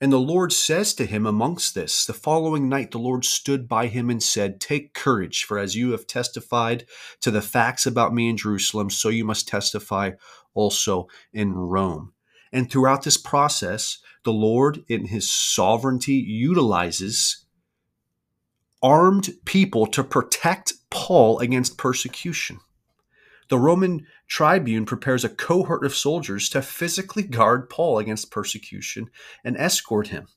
And the Lord says to him amongst this, the following night the Lord stood by him and said, Take courage, for as you have testified to the facts about me in Jerusalem, so you must testify also in Rome. And throughout this process, the Lord, in his sovereignty, utilizes armed people to protect Paul against persecution. The Roman tribune prepares a cohort of soldiers to physically guard Paul against persecution and escort him.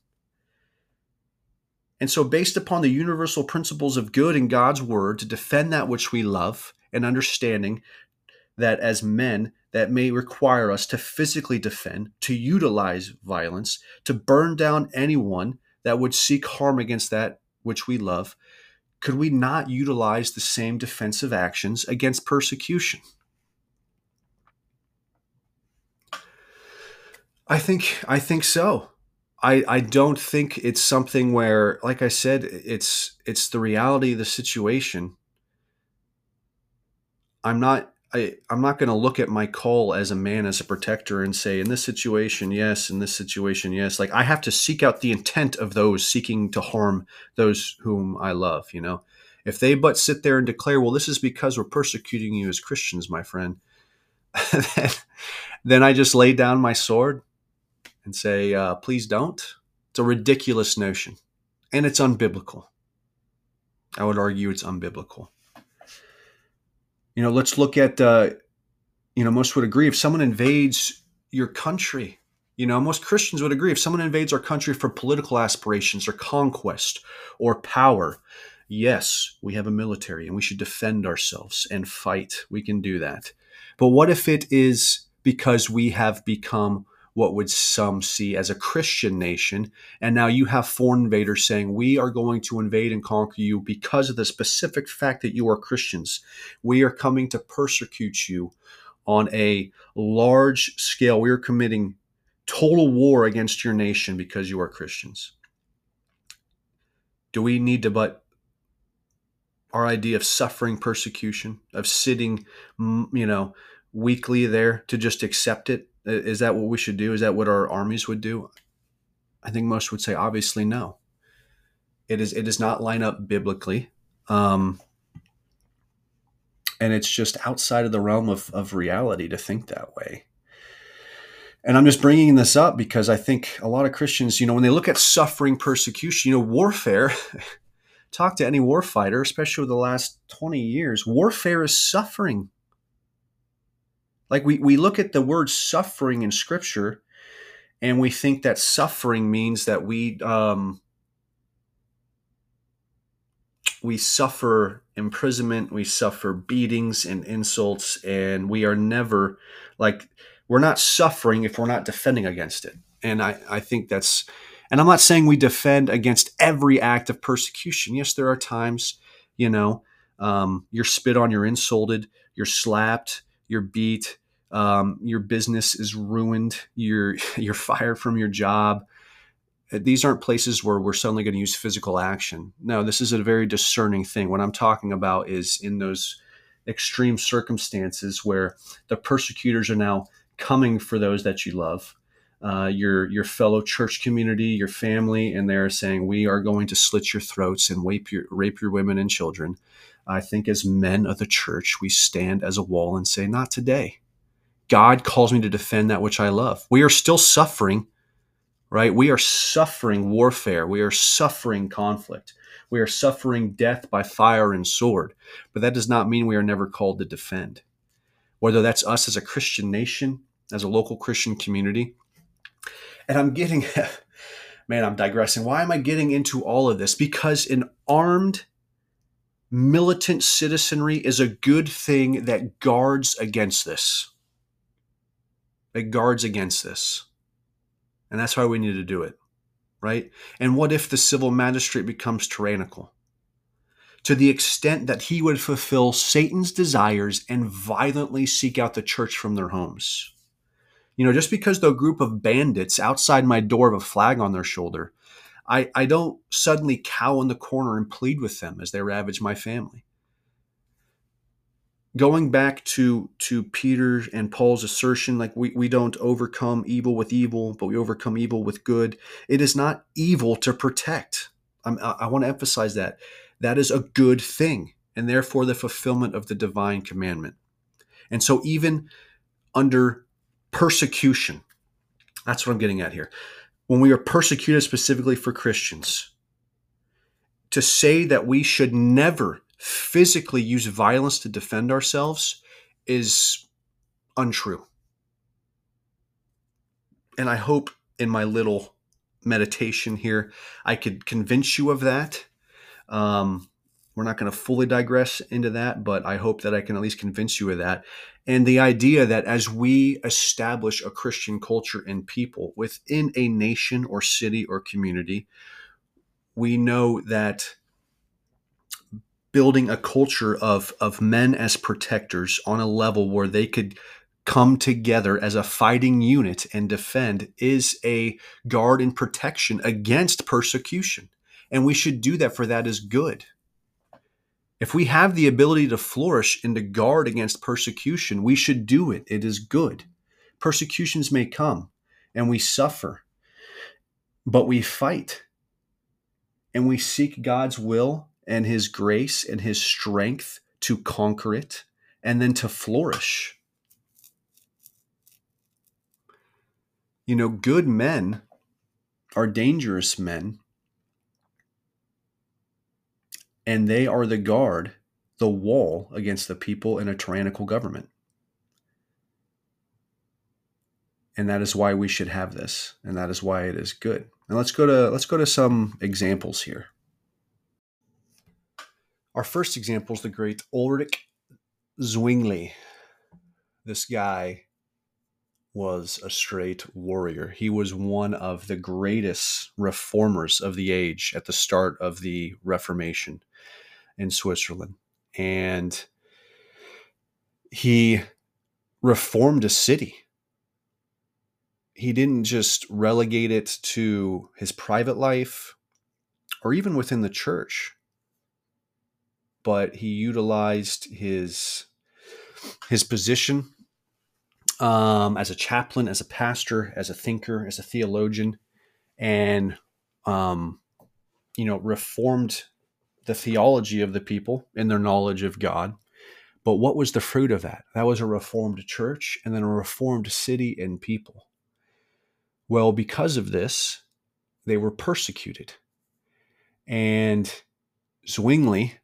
And so, based upon the universal principles of good in God's word, to defend that which we love, and understanding that as men, that may require us to physically defend, to utilize violence, to burn down anyone that would seek harm against that which we love, could we not utilize the same defensive actions against persecution? I think I think so. I, I don't think it's something where, like I said, it's it's the reality of the situation. I'm not I, I'm not going to look at my call as a man, as a protector, and say, in this situation, yes, in this situation, yes. Like, I have to seek out the intent of those seeking to harm those whom I love, you know? If they but sit there and declare, well, this is because we're persecuting you as Christians, my friend, then I just lay down my sword and say, uh, please don't. It's a ridiculous notion, and it's unbiblical. I would argue it's unbiblical. You know, let's look at, uh, you know, most would agree if someone invades your country, you know, most Christians would agree if someone invades our country for political aspirations or conquest or power, yes, we have a military and we should defend ourselves and fight. We can do that. But what if it is because we have become what would some see as a Christian nation. And now you have foreign invaders saying, We are going to invade and conquer you because of the specific fact that you are Christians. We are coming to persecute you on a large scale. We are committing total war against your nation because you are Christians. Do we need to but our idea of suffering persecution, of sitting, you know, weekly there to just accept it? Is that what we should do? Is that what our armies would do? I think most would say obviously no. It is it does not line up biblically. Um, and it's just outside of the realm of, of reality to think that way. And I'm just bringing this up because I think a lot of Christians, you know, when they look at suffering, persecution, you know, warfare, talk to any warfighter, especially over the last 20 years, warfare is suffering like we, we look at the word suffering in scripture and we think that suffering means that we um, we suffer imprisonment, we suffer beatings and insults, and we are never like we're not suffering if we're not defending against it. And I, I think that's and I'm not saying we defend against every act of persecution. Yes, there are times, you know, um, you're spit on, you're insulted, you're slapped, you're beat, um, your business is ruined, you're you're fired from your job. Uh, these aren't places where we're suddenly going to use physical action. No, this is a very discerning thing. What I'm talking about is in those extreme circumstances where the persecutors are now coming for those that you love. Uh, your your fellow church community, your family, and they're saying we are going to slit your throats and rape your rape your women and children. I think as men of the church, we stand as a wall and say, not today. God calls me to defend that which I love. We are still suffering, right? We are suffering warfare. We are suffering conflict. We are suffering death by fire and sword. But that does not mean we are never called to defend. Whether that's us as a Christian nation, as a local Christian community. And I'm getting, man, I'm digressing. Why am I getting into all of this? Because an armed, militant citizenry is a good thing that guards against this that guards against this. And that's why we need to do it, right? And what if the civil magistrate becomes tyrannical? To the extent that he would fulfill Satan's desires and violently seek out the church from their homes. You know, just because the group of bandits outside my door have a flag on their shoulder, I, I don't suddenly cow in the corner and plead with them as they ravage my family going back to to Peter and Paul's assertion like we, we don't overcome evil with evil but we overcome evil with good. It is not evil to protect. I'm, i I want to emphasize that. That is a good thing and therefore the fulfillment of the divine commandment. And so even under persecution that's what I'm getting at here. When we are persecuted specifically for Christians to say that we should never physically use violence to defend ourselves is untrue. And I hope in my little meditation here. I could convince you of that. Um, we're not going to fully digress into that, but I hope that I can at least convince you of that. And the idea that as we establish a Christian culture and people within a nation or city or community, we know that building a culture of, of men as protectors on a level where they could come together as a fighting unit and defend is a guard and protection against persecution. And we should do that for that is good. If we have the ability to flourish and to guard against persecution, we should do it. It is good. Persecutions may come and we suffer, but we fight and we seek God's will and His grace and His strength to conquer it and then to flourish. You know, good men are dangerous men and they are the guard, the wall against the people in a tyrannical government. And that is why we should have this, and that is why it is good. And let's go to let's go to some examples here. Our first example is the great Ulrich Zwingli. This guy was a straight warrior. He was one of the greatest reformers of the age at the start of the Reformation in Switzerland. And he reformed a city. He didn't just relegate it to his private life or even within the church, but he utilized his his position um, as a chaplain, as a pastor, as a thinker, as a theologian, and um, you know reformed the theology of the people and their knowledge of God. But what was the fruit of that? That was a reformed church and then a reformed city and people. Well, because of this, they were persecuted. And Zwingli,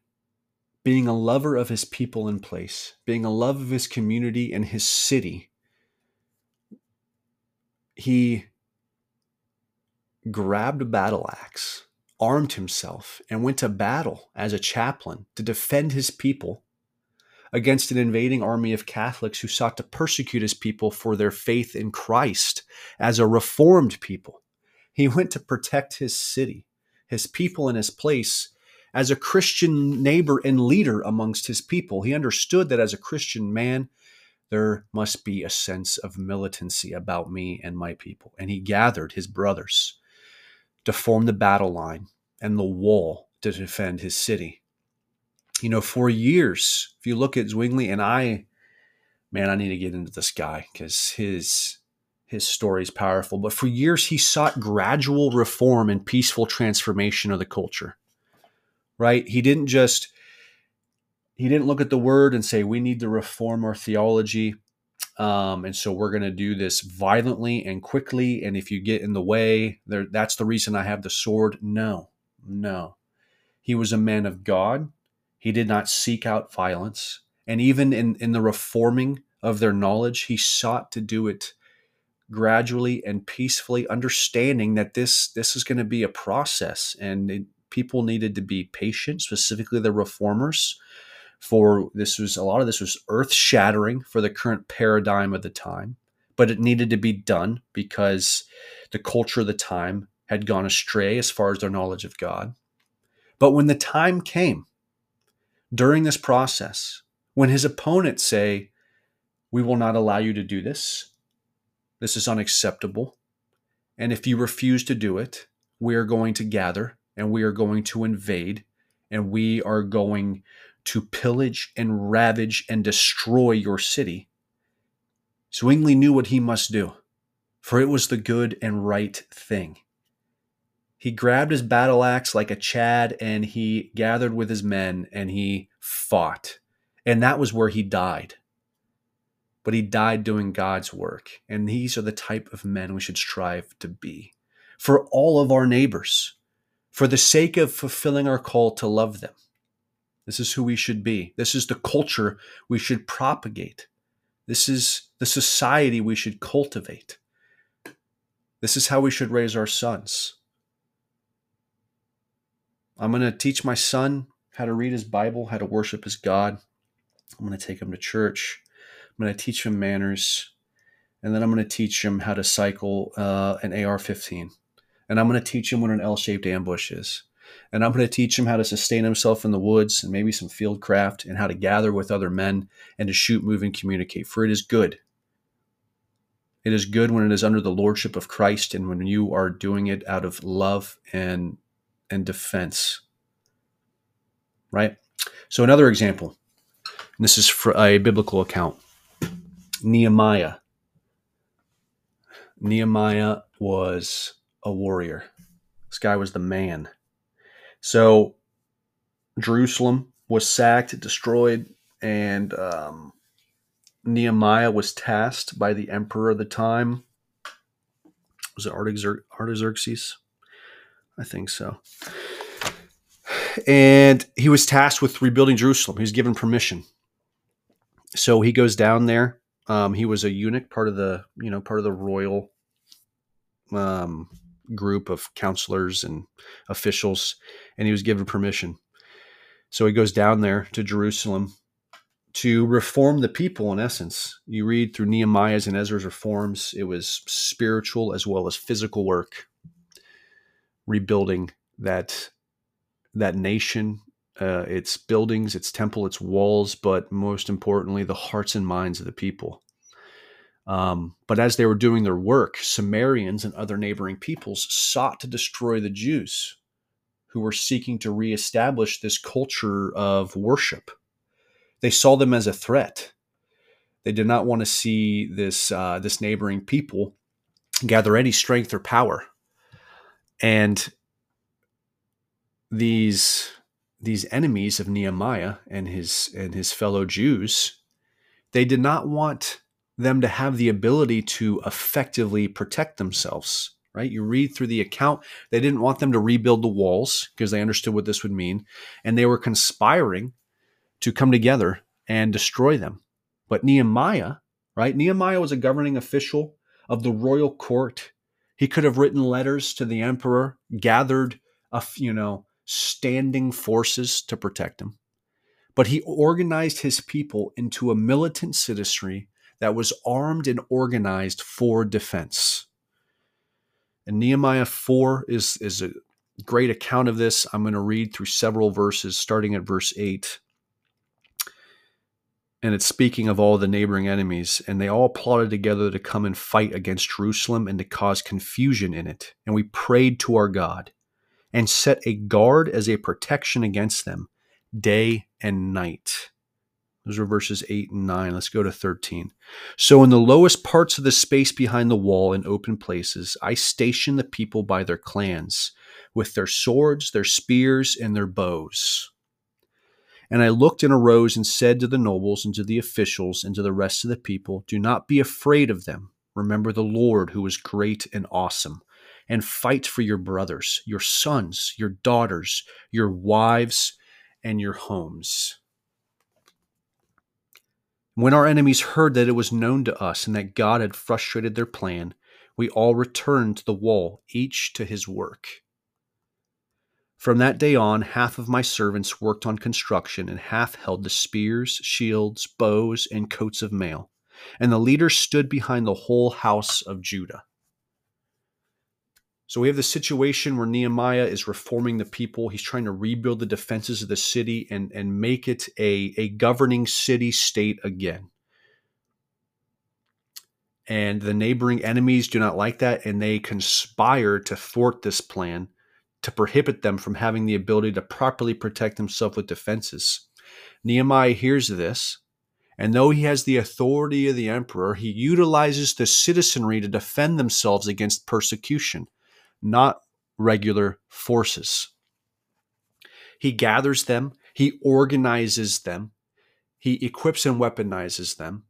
being a lover of his people and place, being a love of his community and his city, he grabbed a battle axe armed himself and went to battle as a chaplain to defend his people against an invading army of Catholics who sought to persecute his people for their faith in Christ as a reformed people. He went to protect his city, his people, and his place as a Christian neighbor and leader amongst his people. He understood that as a Christian man, there must be a sense of militancy about me and my people. And he gathered his brothers to form the battle line and the wall to defend his city. You know, for years, if you look at Zwingli, and I, man, I need to get into this guy because his his story is powerful. But for years, he sought gradual reform and peaceful transformation of the culture. Right? He didn't just he didn't look at the word and say we need to reform our theology um, and so we're going to do this violently and quickly. And if you get in the way, there, that's the reason I have the sword. No, no. He was a man of God. He did not seek out violence. And even in, in the reforming of their knowledge, he sought to do it gradually and peacefully, understanding that this this is going to be a process, and it, people needed to be patient, specifically the reformers for this was a lot of this was earth shattering for the current paradigm of the time, but it needed to be done because the culture of the time had gone astray as far as their knowledge of God. But when the time came during this process, when his opponents say, We will not allow you to do this, this is unacceptable. And if you refuse to do it, we are going to gather and we are going to invade and we are going to pillage and ravage and destroy your city. Zwingli knew what he must do, for it was the good and right thing. He grabbed his battle axe like a Chad and he gathered with his men and he fought. And that was where he died. But he died doing God's work. And these are the type of men we should strive to be for all of our neighbors, for the sake of fulfilling our call to love them this is who we should be. This is the culture we should propagate. This is the society we should cultivate. This is how we should raise our sons. I'm going to teach my son how to read his Bible, how to worship his God. I'm going to take him to church. I'm going to teach him manners. And then I'm going to teach him how to cycle uh, an AR 15. And I'm going to teach him what an L shaped ambush is. And I'm going to teach him how to sustain himself in the woods and maybe some field craft and how to gather with other men and to shoot, move, and communicate. For it is good. It is good when it is under the lordship of Christ and when you are doing it out of love and and defense. Right? So another example. this is for a biblical account. Nehemiah. Nehemiah was a warrior. This guy was the man. So Jerusalem was sacked, destroyed, and um, Nehemiah was tasked by the emperor of the time. Was it Artaxerxes? I think so. And he was tasked with rebuilding Jerusalem. He was given permission. So he goes down there. Um, he was a eunuch, part of the you know part of the royal um, group of counselors and officials, and he was given permission. So he goes down there to Jerusalem to reform the people. In essence, you read through Nehemiah's and Ezra's reforms; it was spiritual as well as physical work rebuilding that that nation, uh, its buildings, its temple, its walls, but most importantly, the hearts and minds of the people. Um, but as they were doing their work, Sumerians and other neighboring peoples sought to destroy the Jews who were seeking to reestablish this culture of worship. They saw them as a threat. They did not want to see this uh, this neighboring people gather any strength or power and these these enemies of Nehemiah and his and his fellow Jews, they did not want them to have the ability to effectively protect themselves. Right? You read through the account, they didn't want them to rebuild the walls because they understood what this would mean, and they were conspiring to come together and destroy them. But Nehemiah, right? Nehemiah was a governing official of the royal court he could have written letters to the emperor, gathered a you know standing forces to protect him. But he organized his people into a militant citizenry that was armed and organized for defense. And Nehemiah 4 is, is a great account of this. I'm going to read through several verses, starting at verse 8 and it's speaking of all the neighboring enemies, and they all plotted together to come and fight against Jerusalem and to cause confusion in it. And we prayed to our God and set a guard as a protection against them day and night. Those are verses 8 and 9. Let's go to 13. So, in the lowest parts of the space behind the wall in open places, I stationed the people by their clans, with their swords, their spears, and their bows. And I looked and arose and said to the nobles and to the officials and to the rest of the people, Do not be afraid of them. Remember the Lord who is great and awesome. And fight for your brothers, your sons, your daughters, your wives, and your homes. When our enemies heard that it was known to us and that God had frustrated their plan, we all returned to the wall, each to his work. From that day on, half of my servants worked on construction, and half held the spears, shields, bows, and coats of mail. And the leaders stood behind the whole house of Judah. So we have the situation where Nehemiah is reforming the people. He's trying to rebuild the defenses of the city and, and make it a, a governing city state again. And the neighboring enemies do not like that, and they conspire to thwart this plan to prohibit them from having the ability to properly protect themselves with defenses. Nehemiah hears this, and though he has the authority of the emperor, he utilizes the citizenry to defend themselves against persecution, not regular forces. He gathers them, he organizes them, he equips and weaponizes them,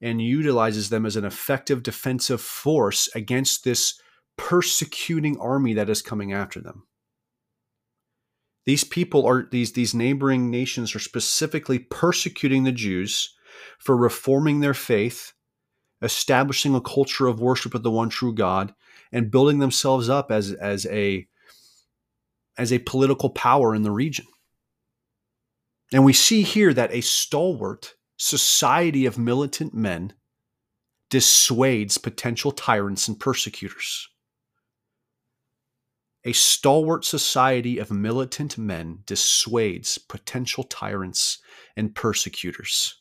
and utilizes them as an effective defensive force against this persecuting army that is coming after them. These people are these these neighboring nations are specifically persecuting the Jews for reforming their faith, establishing a culture of worship of the one true God, and building themselves up as, as a as a political power in the region. And we see here that a stalwart society of militant men dissuades potential tyrants and persecutors. A stalwart society of militant men dissuades potential tyrants and persecutors.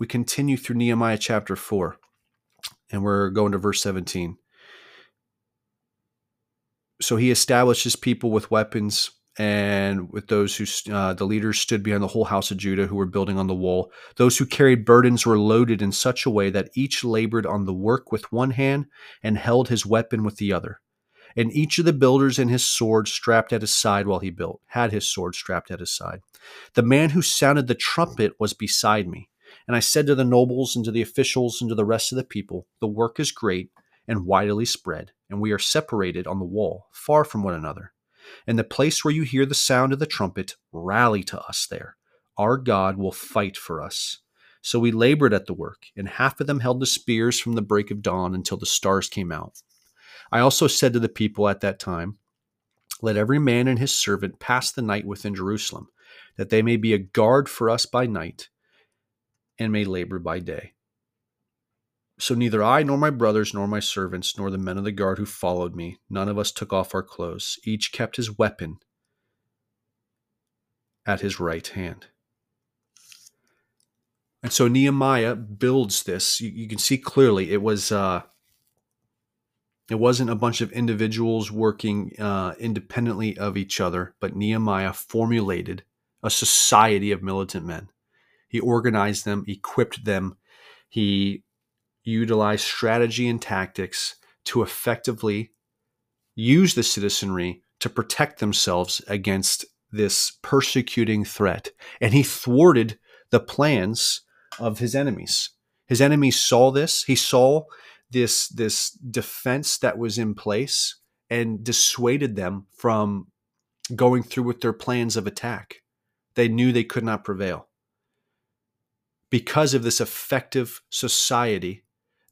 We continue through Nehemiah chapter 4, and we're going to verse 17. So he establishes people with weapons and with those who uh, the leaders stood behind the whole house of Judah who were building on the wall. Those who carried burdens were loaded in such a way that each labored on the work with one hand and held his weapon with the other. And each of the builders and his sword strapped at his side while he built, had his sword strapped at his side. The man who sounded the trumpet was beside me. And I said to the nobles and to the officials and to the rest of the people, The work is great and widely spread, and we are separated on the wall, far from one another. In the place where you hear the sound of the trumpet, rally to us there. Our God will fight for us. So we labored at the work, and half of them held the spears from the break of dawn until the stars came out. I also said to the people at that time, Let every man and his servant pass the night within Jerusalem, that they may be a guard for us by night, and may labor by day. So neither I, nor my brothers, nor my servants, nor the men of the guard who followed me, none of us took off our clothes. Each kept his weapon at his right hand. And so Nehemiah builds this. You, you can see clearly it was uh, it wasn't a bunch of individuals working uh, independently of each other, but Nehemiah formulated a society of militant men. He organized them, equipped them, he utilized strategy and tactics to effectively use the citizenry to protect themselves against this persecuting threat. And he thwarted the plans of his enemies. His enemies saw this. He saw this, this defense that was in place and dissuaded them from going through with their plans of attack. They knew they could not prevail. Because of this effective society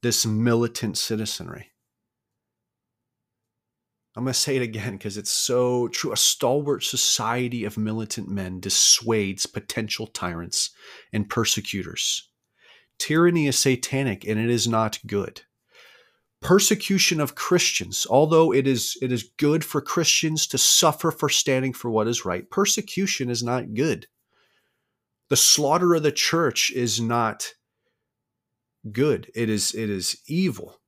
this militant citizenry. I'm going to say it again because it's so true. A stalwart society of militant men dissuades potential tyrants and persecutors. Tyranny is satanic and it is not good. Persecution of Christians, although it is, it is good for Christians to suffer for standing for what is right, persecution is not good. The slaughter of the church is not good. It is it is evil.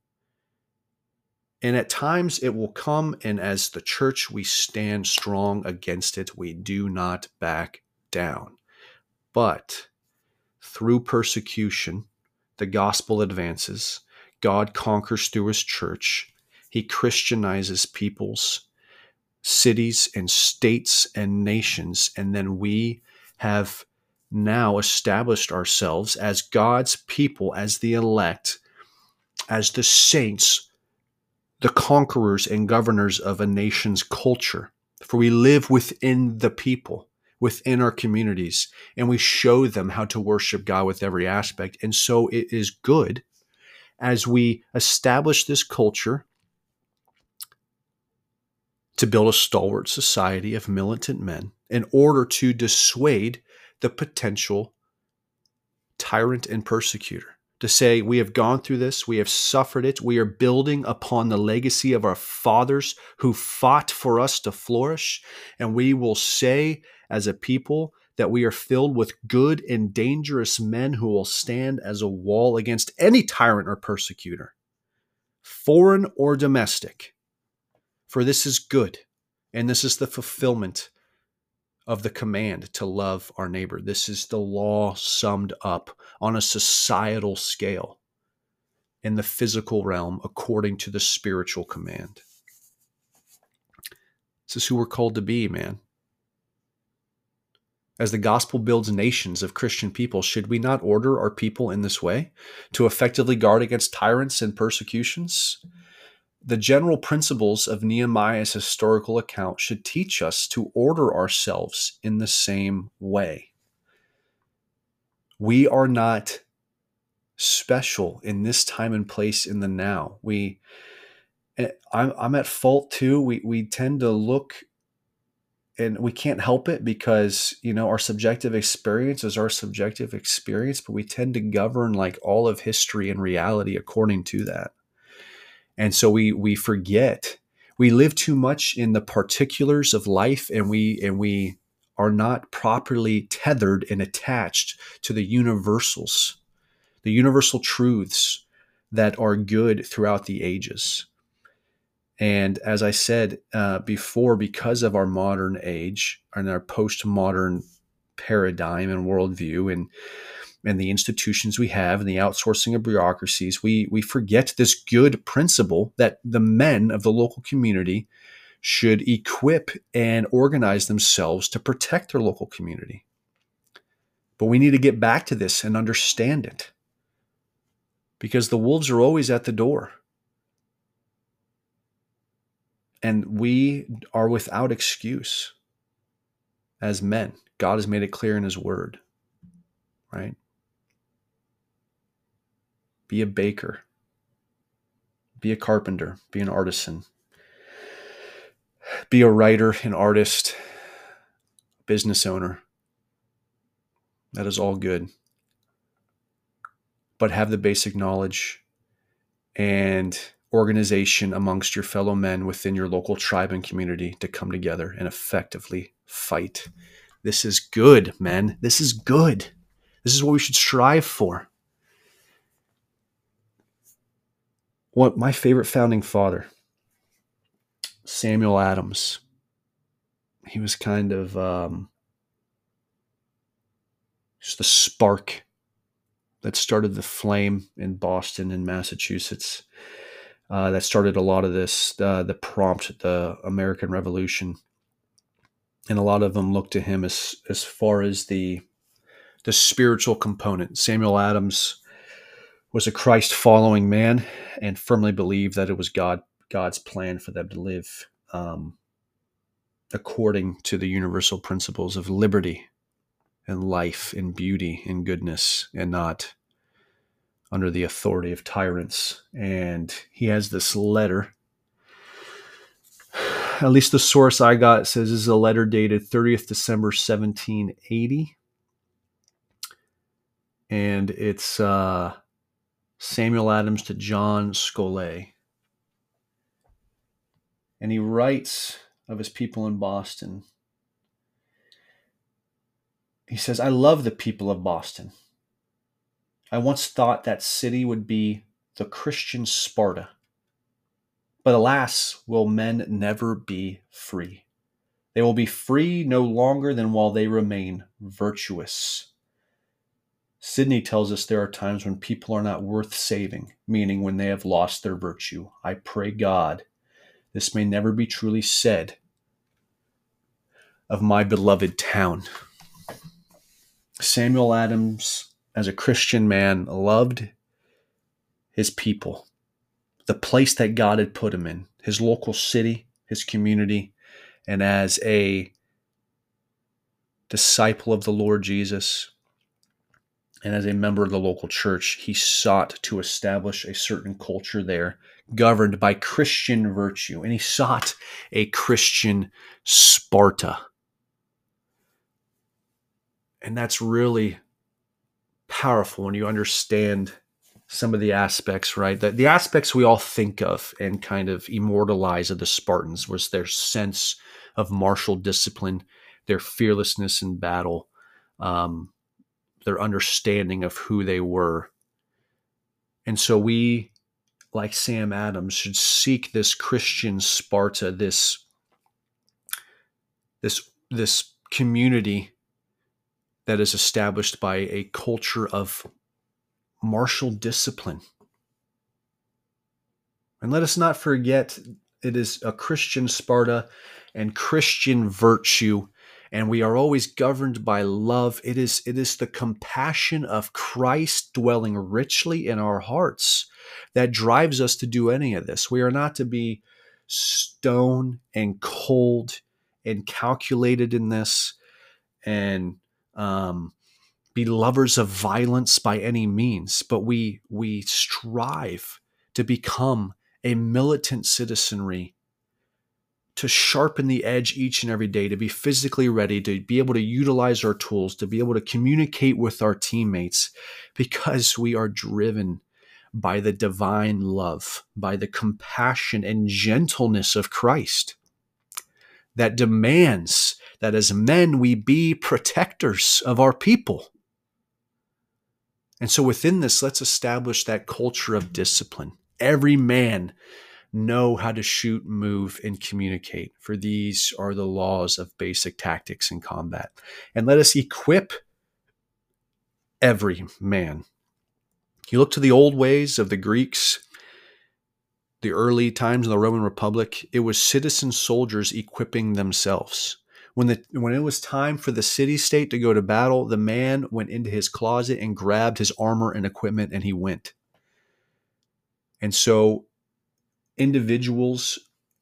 And at times it will come, and as the church, we stand strong against it. We do not back down. But through persecution, the gospel advances. God conquers through his church. He Christianizes peoples, cities, and states and nations. And then we have now established ourselves as God's people, as the elect, as the saints, the conquerors and governors of a nation's culture. For we live within the people, within our communities, and we show them how to worship God with every aspect. And so it is good as we establish this culture to build a stalwart society of militant men in order to dissuade the potential tyrant and persecutor. To say, we have gone through this, we have suffered it, we are building upon the legacy of our fathers who fought for us to flourish, and we will say as a people that we are filled with good and dangerous men who will stand as a wall against any tyrant or persecutor, foreign or domestic. For this is good, and this is the fulfillment of the command to love our neighbor. This is the law summed up on a societal scale in the physical realm according to the spiritual command. This is who we're called to be, man. As the gospel builds nations of Christian people, should we not order our people in this way to effectively guard against tyrants and persecutions? The general principles of Nehemiah's historical account should teach us to order ourselves in the same way. We are not special in this time and place in the now. We, eh, I'm, I'm at fault too. We, we tend to look and we can't help it because you know our subjective experience is our subjective experience but we tend to govern like all of history and reality according to that and so we we forget. We live too much in the particulars of life and we and we are not properly tethered and attached to the universals the universal truths that are good throughout the ages. And as I said uh, before, because of our modern age and our postmodern paradigm and worldview and and the institutions we have and the outsourcing of bureaucracies, we we forget this good principle that the men of the local community should equip and organize themselves to protect their local community. But we need to get back to this and understand it. Because the wolves are always at the door. And we are without excuse as men. God has made it clear in His Word, right? Be a baker, be a carpenter, be an artisan, be a writer, an artist, business owner. That is all good. But have the basic knowledge and organization amongst your fellow men within your local tribe and community to come together and effectively fight. This is good, men. This is good. This is what we should strive for. What my favorite founding father, Samuel Adams, he was kind of um, just the spark that started the flame in Boston and Massachusetts uh, that started a lot of this, uh, the prompt, the American Revolution, and a lot of them look to him as as far as the the spiritual component. Samuel Adams was a Christ following man and firmly believed that it was God God's plan for them to live um, according to the universal principles of liberty and life and beauty and goodness and not under the authority of tyrants. And he has this letter. At least the source I got says this is a letter dated 30th December 1780. And it's uh, Samuel Adams to John Scollay. And he writes of his people in Boston. He says, I love the people of Boston. I once thought that city would be the Christian Sparta. But alas, will men never be free? They will be free no longer than while they remain virtuous. Sidney tells us there are times when people are not worth saving, meaning when they have lost their virtue. I pray God this may never be truly said of my beloved town. Samuel Adams as a Christian man, loved his people, the place that God had put him in, his local city, his community, and as a disciple of the Lord Jesus and as a member of the local church, he sought to establish a certain culture there governed by Christian virtue, and he sought a Christian Sparta. And that's really powerful when you understand some of the aspects, right? That the aspects we all think of and kind of immortalize of the Spartans was their sense of martial discipline, their fearlessness in battle, um, their understanding of who they were. And so we, like Sam Adams, should seek this Christian Sparta, this this this community that is established by a culture of martial discipline. And let us not forget it is a Christian Sparta and Christian virtue and we are always governed by love. It is it is the compassion of Christ dwelling richly in our hearts that drives us to do any of this. We are not to be stone and cold and calculated in this and um, be lovers of violence by any means, but we we strive to become a militant citizenry to sharpen the edge each and every day, to be physically ready, to be able to utilize our tools, to be able to communicate with our teammates, because we are driven by the divine love, by the compassion and gentleness of Christ that demands that as men we be protectors of our people. And so within this, let's establish that culture of discipline. Every man know how to shoot, move, and communicate, for these are the laws of basic tactics in combat. And let us equip every man. You look to the old ways of the Greeks, the early times in the Roman Republic, it was citizen soldiers equipping themselves. When, the, when it was time for the city state to go to battle, the man went into his closet and grabbed his armor and equipment and he went. And so individuals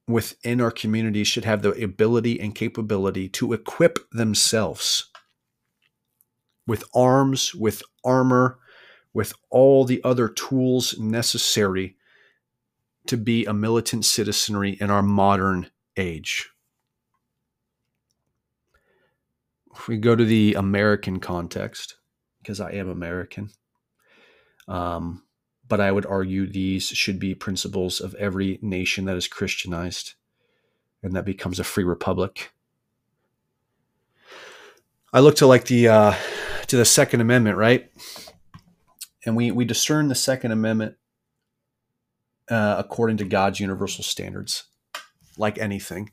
within our community should have the ability and capability to equip themselves with arms, with armor, with all the other tools necessary to be a militant citizenry in our modern age. If we go to the American context, because I am American, um, but I would argue these should be principles of every nation that is Christianized and that becomes a free republic. I look to like the uh, to the Second Amendment, right? And we we discern the Second Amendment uh, according to God's universal standards, like anything.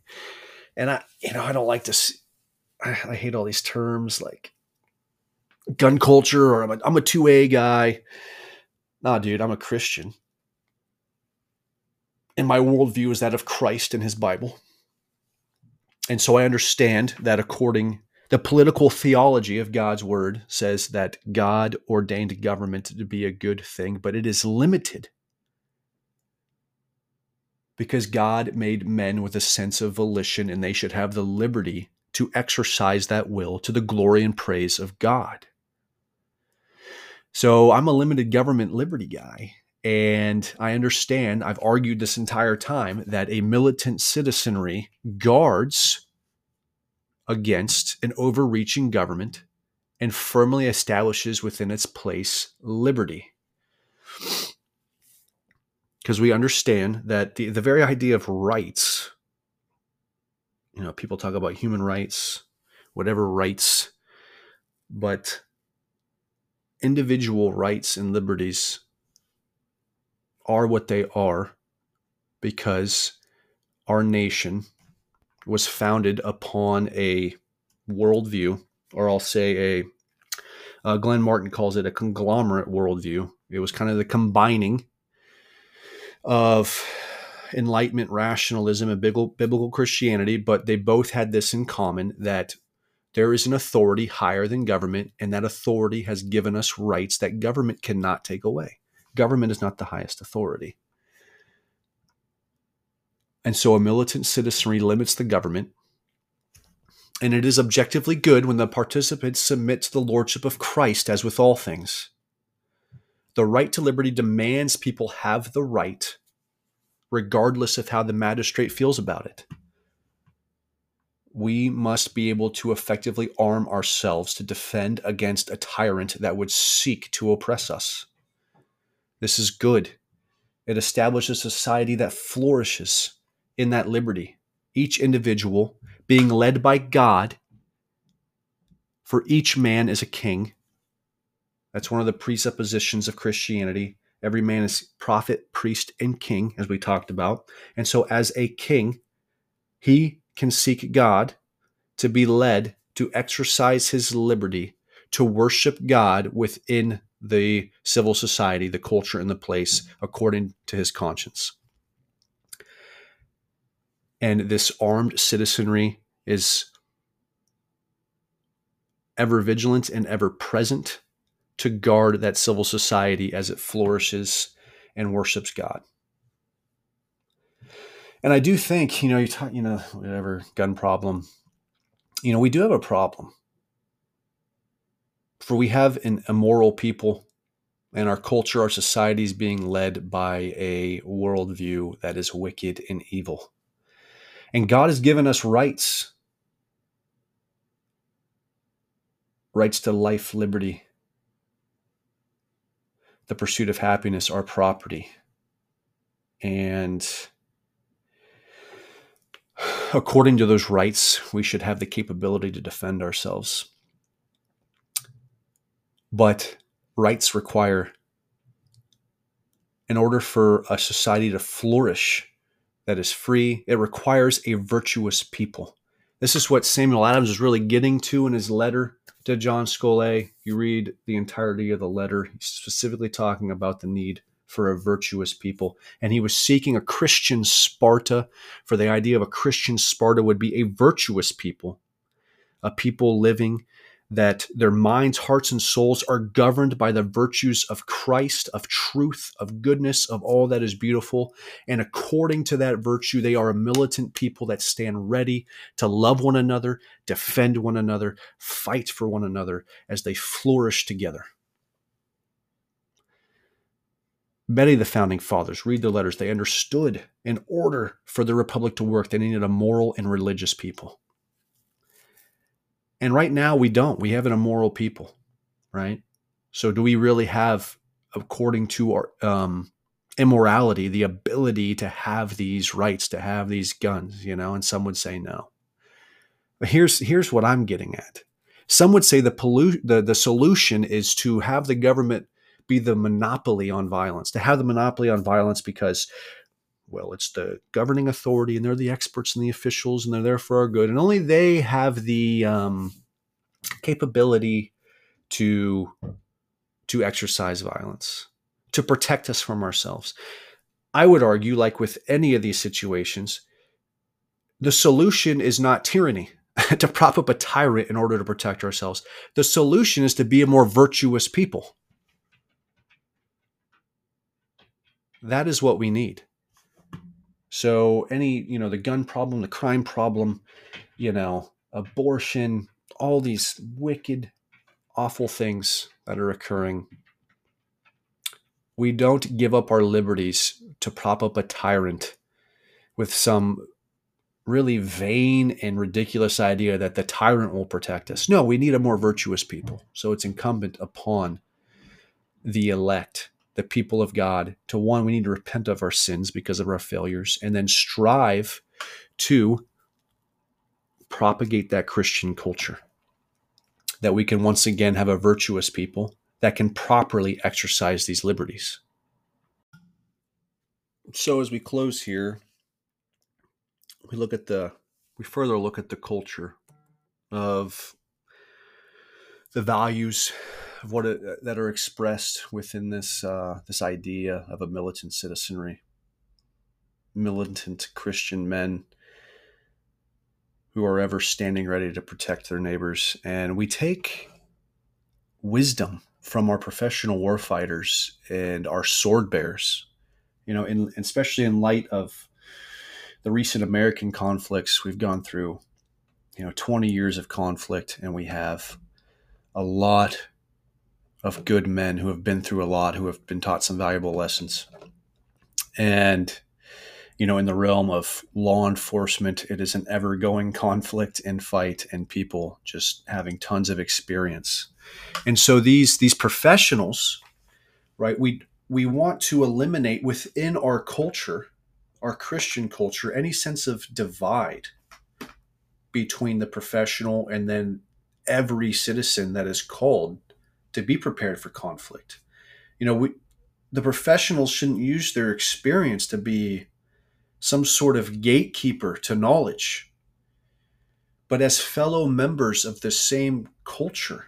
And I, you know, I don't like to. See, I, I hate all these terms like gun culture or I'm a, I'm a two A guy Nah, dude, I'm a Christian. And my worldview is that of Christ and his Bible. And so I understand that according the political theology of God's word says that God ordained government to be a good thing, but it is limited because God made men with a sense of volition and they should have the liberty to exercise that will to the glory and praise of God. So I'm a limited government liberty guy. And I understand, I've argued this entire time that a militant citizenry guards against an overreaching government and firmly establishes within its place liberty. Because we understand that the, the very idea of rights, you know, people talk about human rights, whatever rights, but individual rights and liberties are what they are because our nation was founded upon a worldview, or I'll say a, uh, Glenn Martin calls it a conglomerate worldview. It was kind of the combining of Enlightenment rationalism and biblical Christianity, but they both had this in common that there is an authority higher than government, and that authority has given us rights that government cannot take away. Government is not the highest authority. And so a militant citizenry limits the government. And it is objectively good when the participants submit to the lordship of Christ, as with all things. The right to liberty demands people have the right, regardless of how the magistrate feels about it we must be able to effectively arm ourselves to defend against a tyrant that would seek to oppress us. This is good. It establishes a society that flourishes in that liberty, each individual being led by God, for each man is a king. That's one of the presuppositions of Christianity. Every man is prophet, priest, and king, as we talked about. And so, as a king, he can seek God, to be led to exercise his liberty, to worship God within the civil society, the culture, and the place according to his conscience. And this armed citizenry is ever vigilant and ever present to guard that civil society as it flourishes and worships God. And I do think, you know, you talk, you know, whatever gun problem, you know, we do have a problem For we have an immoral people, and our culture, our society is being led by a worldview that is wicked and evil. And God has given us rights rights to life, liberty, the pursuit of happiness, our property. And according to those rights, we should have the capability to defend ourselves. But rights require, in order for a society to flourish that is free, it requires a virtuous people. This is what Samuel Adams is really getting to in his letter to John Scollay. You read the entirety of the letter, he's specifically talking about the need for a virtuous people. And he was seeking a Christian Sparta, for the idea of a Christian Sparta would be a virtuous people, a people living that their minds, hearts, and souls are governed by the virtues of Christ, of truth, of goodness, of all that is beautiful. And according to that virtue, they are a militant people that stand ready to love one another, defend one another, fight for one another as they flourish together. Many of the founding fathers, read their letters, they understood in order for the republic to work, they needed a moral and religious people. And right now we don't. We have an immoral people, right? So do we really have, according to our um, immorality, the ability to have these rights, to have these guns? You know, and some would say no. But here's here's what I'm getting at. Some would say the pollu- the the solution is to have the government be the monopoly on violence, to have the monopoly on violence because well, it's the governing authority and they're the experts and the officials and they're there for our good. And only they have the um, capability to, to exercise violence, to protect us from ourselves. I would argue, like with any of these situations, the solution is not tyranny. to prop up a tyrant in order to protect ourselves. The solution is to be a more virtuous people. That is what we need. So any, you know, the gun problem, the crime problem, you know, abortion, all these wicked, awful things that are occurring. We don't give up our liberties to prop up a tyrant with some really vain and ridiculous idea that the tyrant will protect us. No, we need a more virtuous people. So it's incumbent upon the elect the people of God to one, we need to repent of our sins because of our failures, and then strive to propagate that Christian culture. That we can once again have a virtuous people that can properly exercise these liberties. So, as we close here, we look at the, we further look at the culture of the values of what it, uh, that are expressed within this uh, this idea of a militant citizenry, militant Christian men who are ever standing ready to protect their neighbors, and we take wisdom from our professional warfighters and our sword bearers. You know, in, especially in light of the recent American conflicts we've gone through, you know, 20 years of conflict, and we have a lot of good men who have been through a lot, who have been taught some valuable lessons. And, you know, in the realm of law enforcement, it is an ever going conflict and fight, and people just having tons of experience. And so these these professionals, right? We we want to eliminate within our culture, our Christian culture, any sense of divide between the professional and then every citizen that is called to be prepared for conflict. You know, we the professionals shouldn't use their experience to be some sort of gatekeeper to knowledge. But as fellow members of the same culture,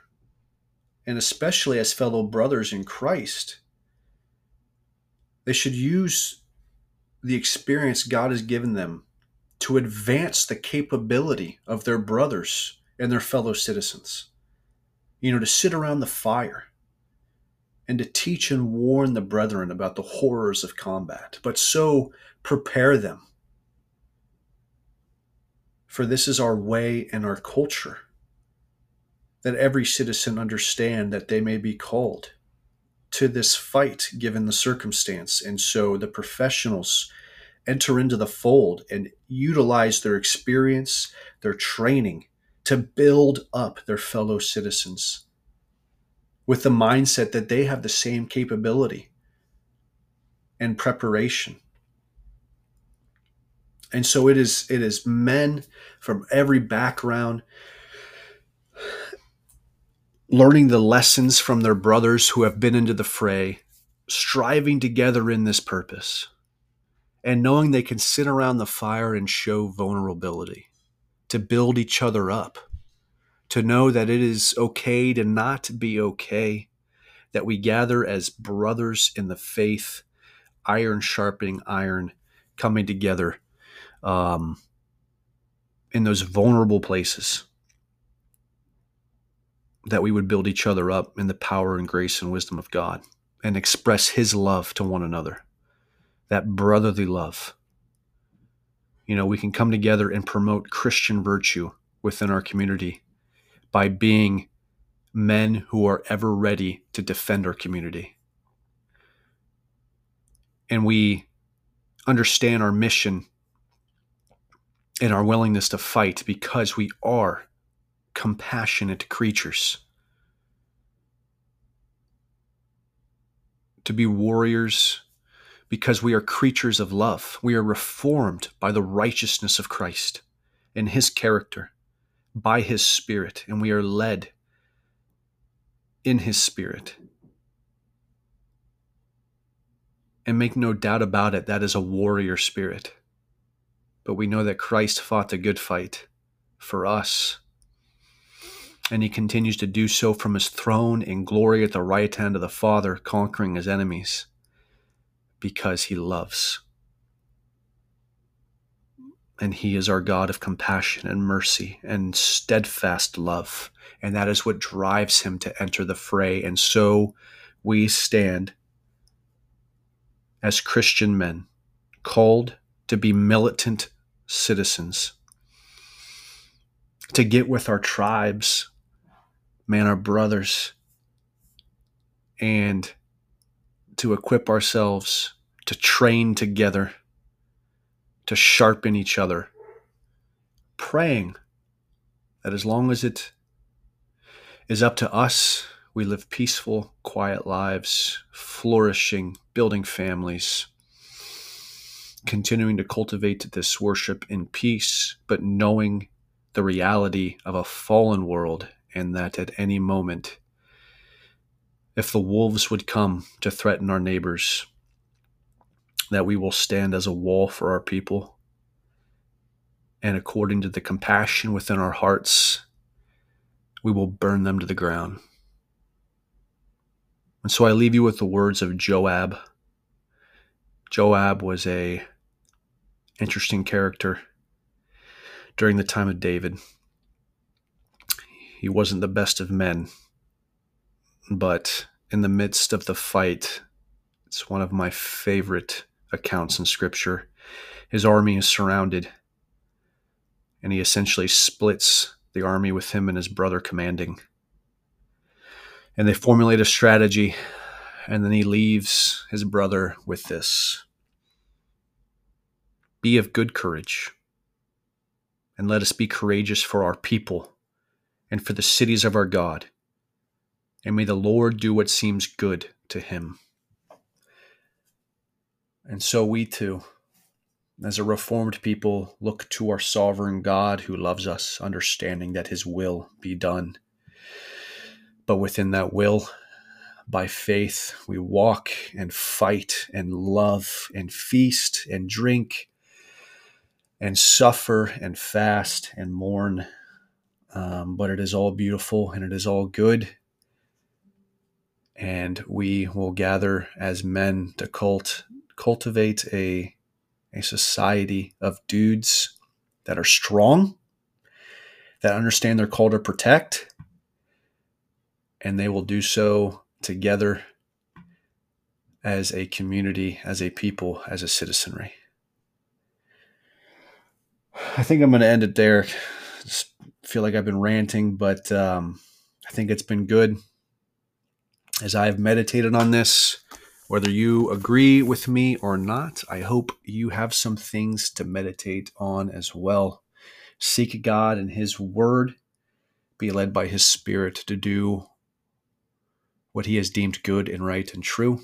and especially as fellow brothers in Christ, they should use the experience God has given them to advance the capability of their brothers and their fellow citizens you know, to sit around the fire and to teach and warn the brethren about the horrors of combat, but so prepare them. For this is our way and our culture that every citizen understand that they may be called to this fight given the circumstance. And so the professionals enter into the fold and utilize their experience, their training to build up their fellow citizens with the mindset that they have the same capability and preparation. And so it is it is men from every background learning the lessons from their brothers who have been into the fray, striving together in this purpose, and knowing they can sit around the fire and show vulnerability, to build each other up, to know that it is okay to not be okay, that we gather as brothers in the faith, iron sharpening iron, coming together um, in those vulnerable places that we would build each other up in the power and grace and wisdom of God and express His love to one another, that brotherly love. You know, we can come together and promote Christian virtue within our community by being men who are ever ready to defend our community. And we understand our mission and our willingness to fight because we are compassionate creatures. To be warriors because we are creatures of love. We are reformed by the righteousness of Christ in his character, by his spirit, and we are led in his spirit. And make no doubt about it, that is a warrior spirit. But we know that Christ fought the good fight for us and he continues to do so from his throne in glory at the right hand of the Father, conquering his enemies because he loves. And he is our God of compassion and mercy and steadfast love. And that is what drives him to enter the fray. And so we stand as Christian men, called to be militant citizens, to get with our tribes man, our brothers, and to equip ourselves to train together, to sharpen each other, praying that as long as it is up to us, we live peaceful, quiet lives, flourishing, building families, continuing to cultivate this worship in peace, but knowing the reality of a fallen world and that at any moment, if the wolves would come to threaten our neighbors, that we will stand as a wall for our people. And according to the compassion within our hearts, we will burn them to the ground. And so I leave you with the words of Joab. Joab was a interesting character during the time of David. He wasn't the best of men, but in the midst of the fight, it's one of my favorite accounts in scripture. His army is surrounded, and he essentially splits the army with him and his brother commanding. And they formulate a strategy, and then he leaves his brother with this Be of good courage, and let us be courageous for our people and for the cities of our God. And may the Lord do what seems good to him. And so we too, as a reformed people, look to our sovereign God who loves us, understanding that his will be done. But within that will, by faith, we walk and fight and love and feast and drink and suffer and fast and mourn um, but it is all beautiful and it is all good. And we will gather as men to cult, cultivate a, a society of dudes that are strong, that understand their call to protect, and they will do so together as a community, as a people, as a citizenry. I think I'm going to end it there. Just feel like I've been ranting, but um, I think it's been good as I've meditated on this. Whether you agree with me or not, I hope you have some things to meditate on as well. Seek God and His Word, be led by His Spirit to do what He has deemed good and right and true.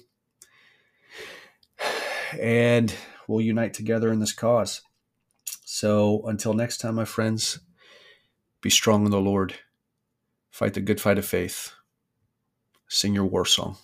And we'll unite together in this cause. So until next time, my friends, be strong in the Lord. Fight the good fight of faith. Sing your war song.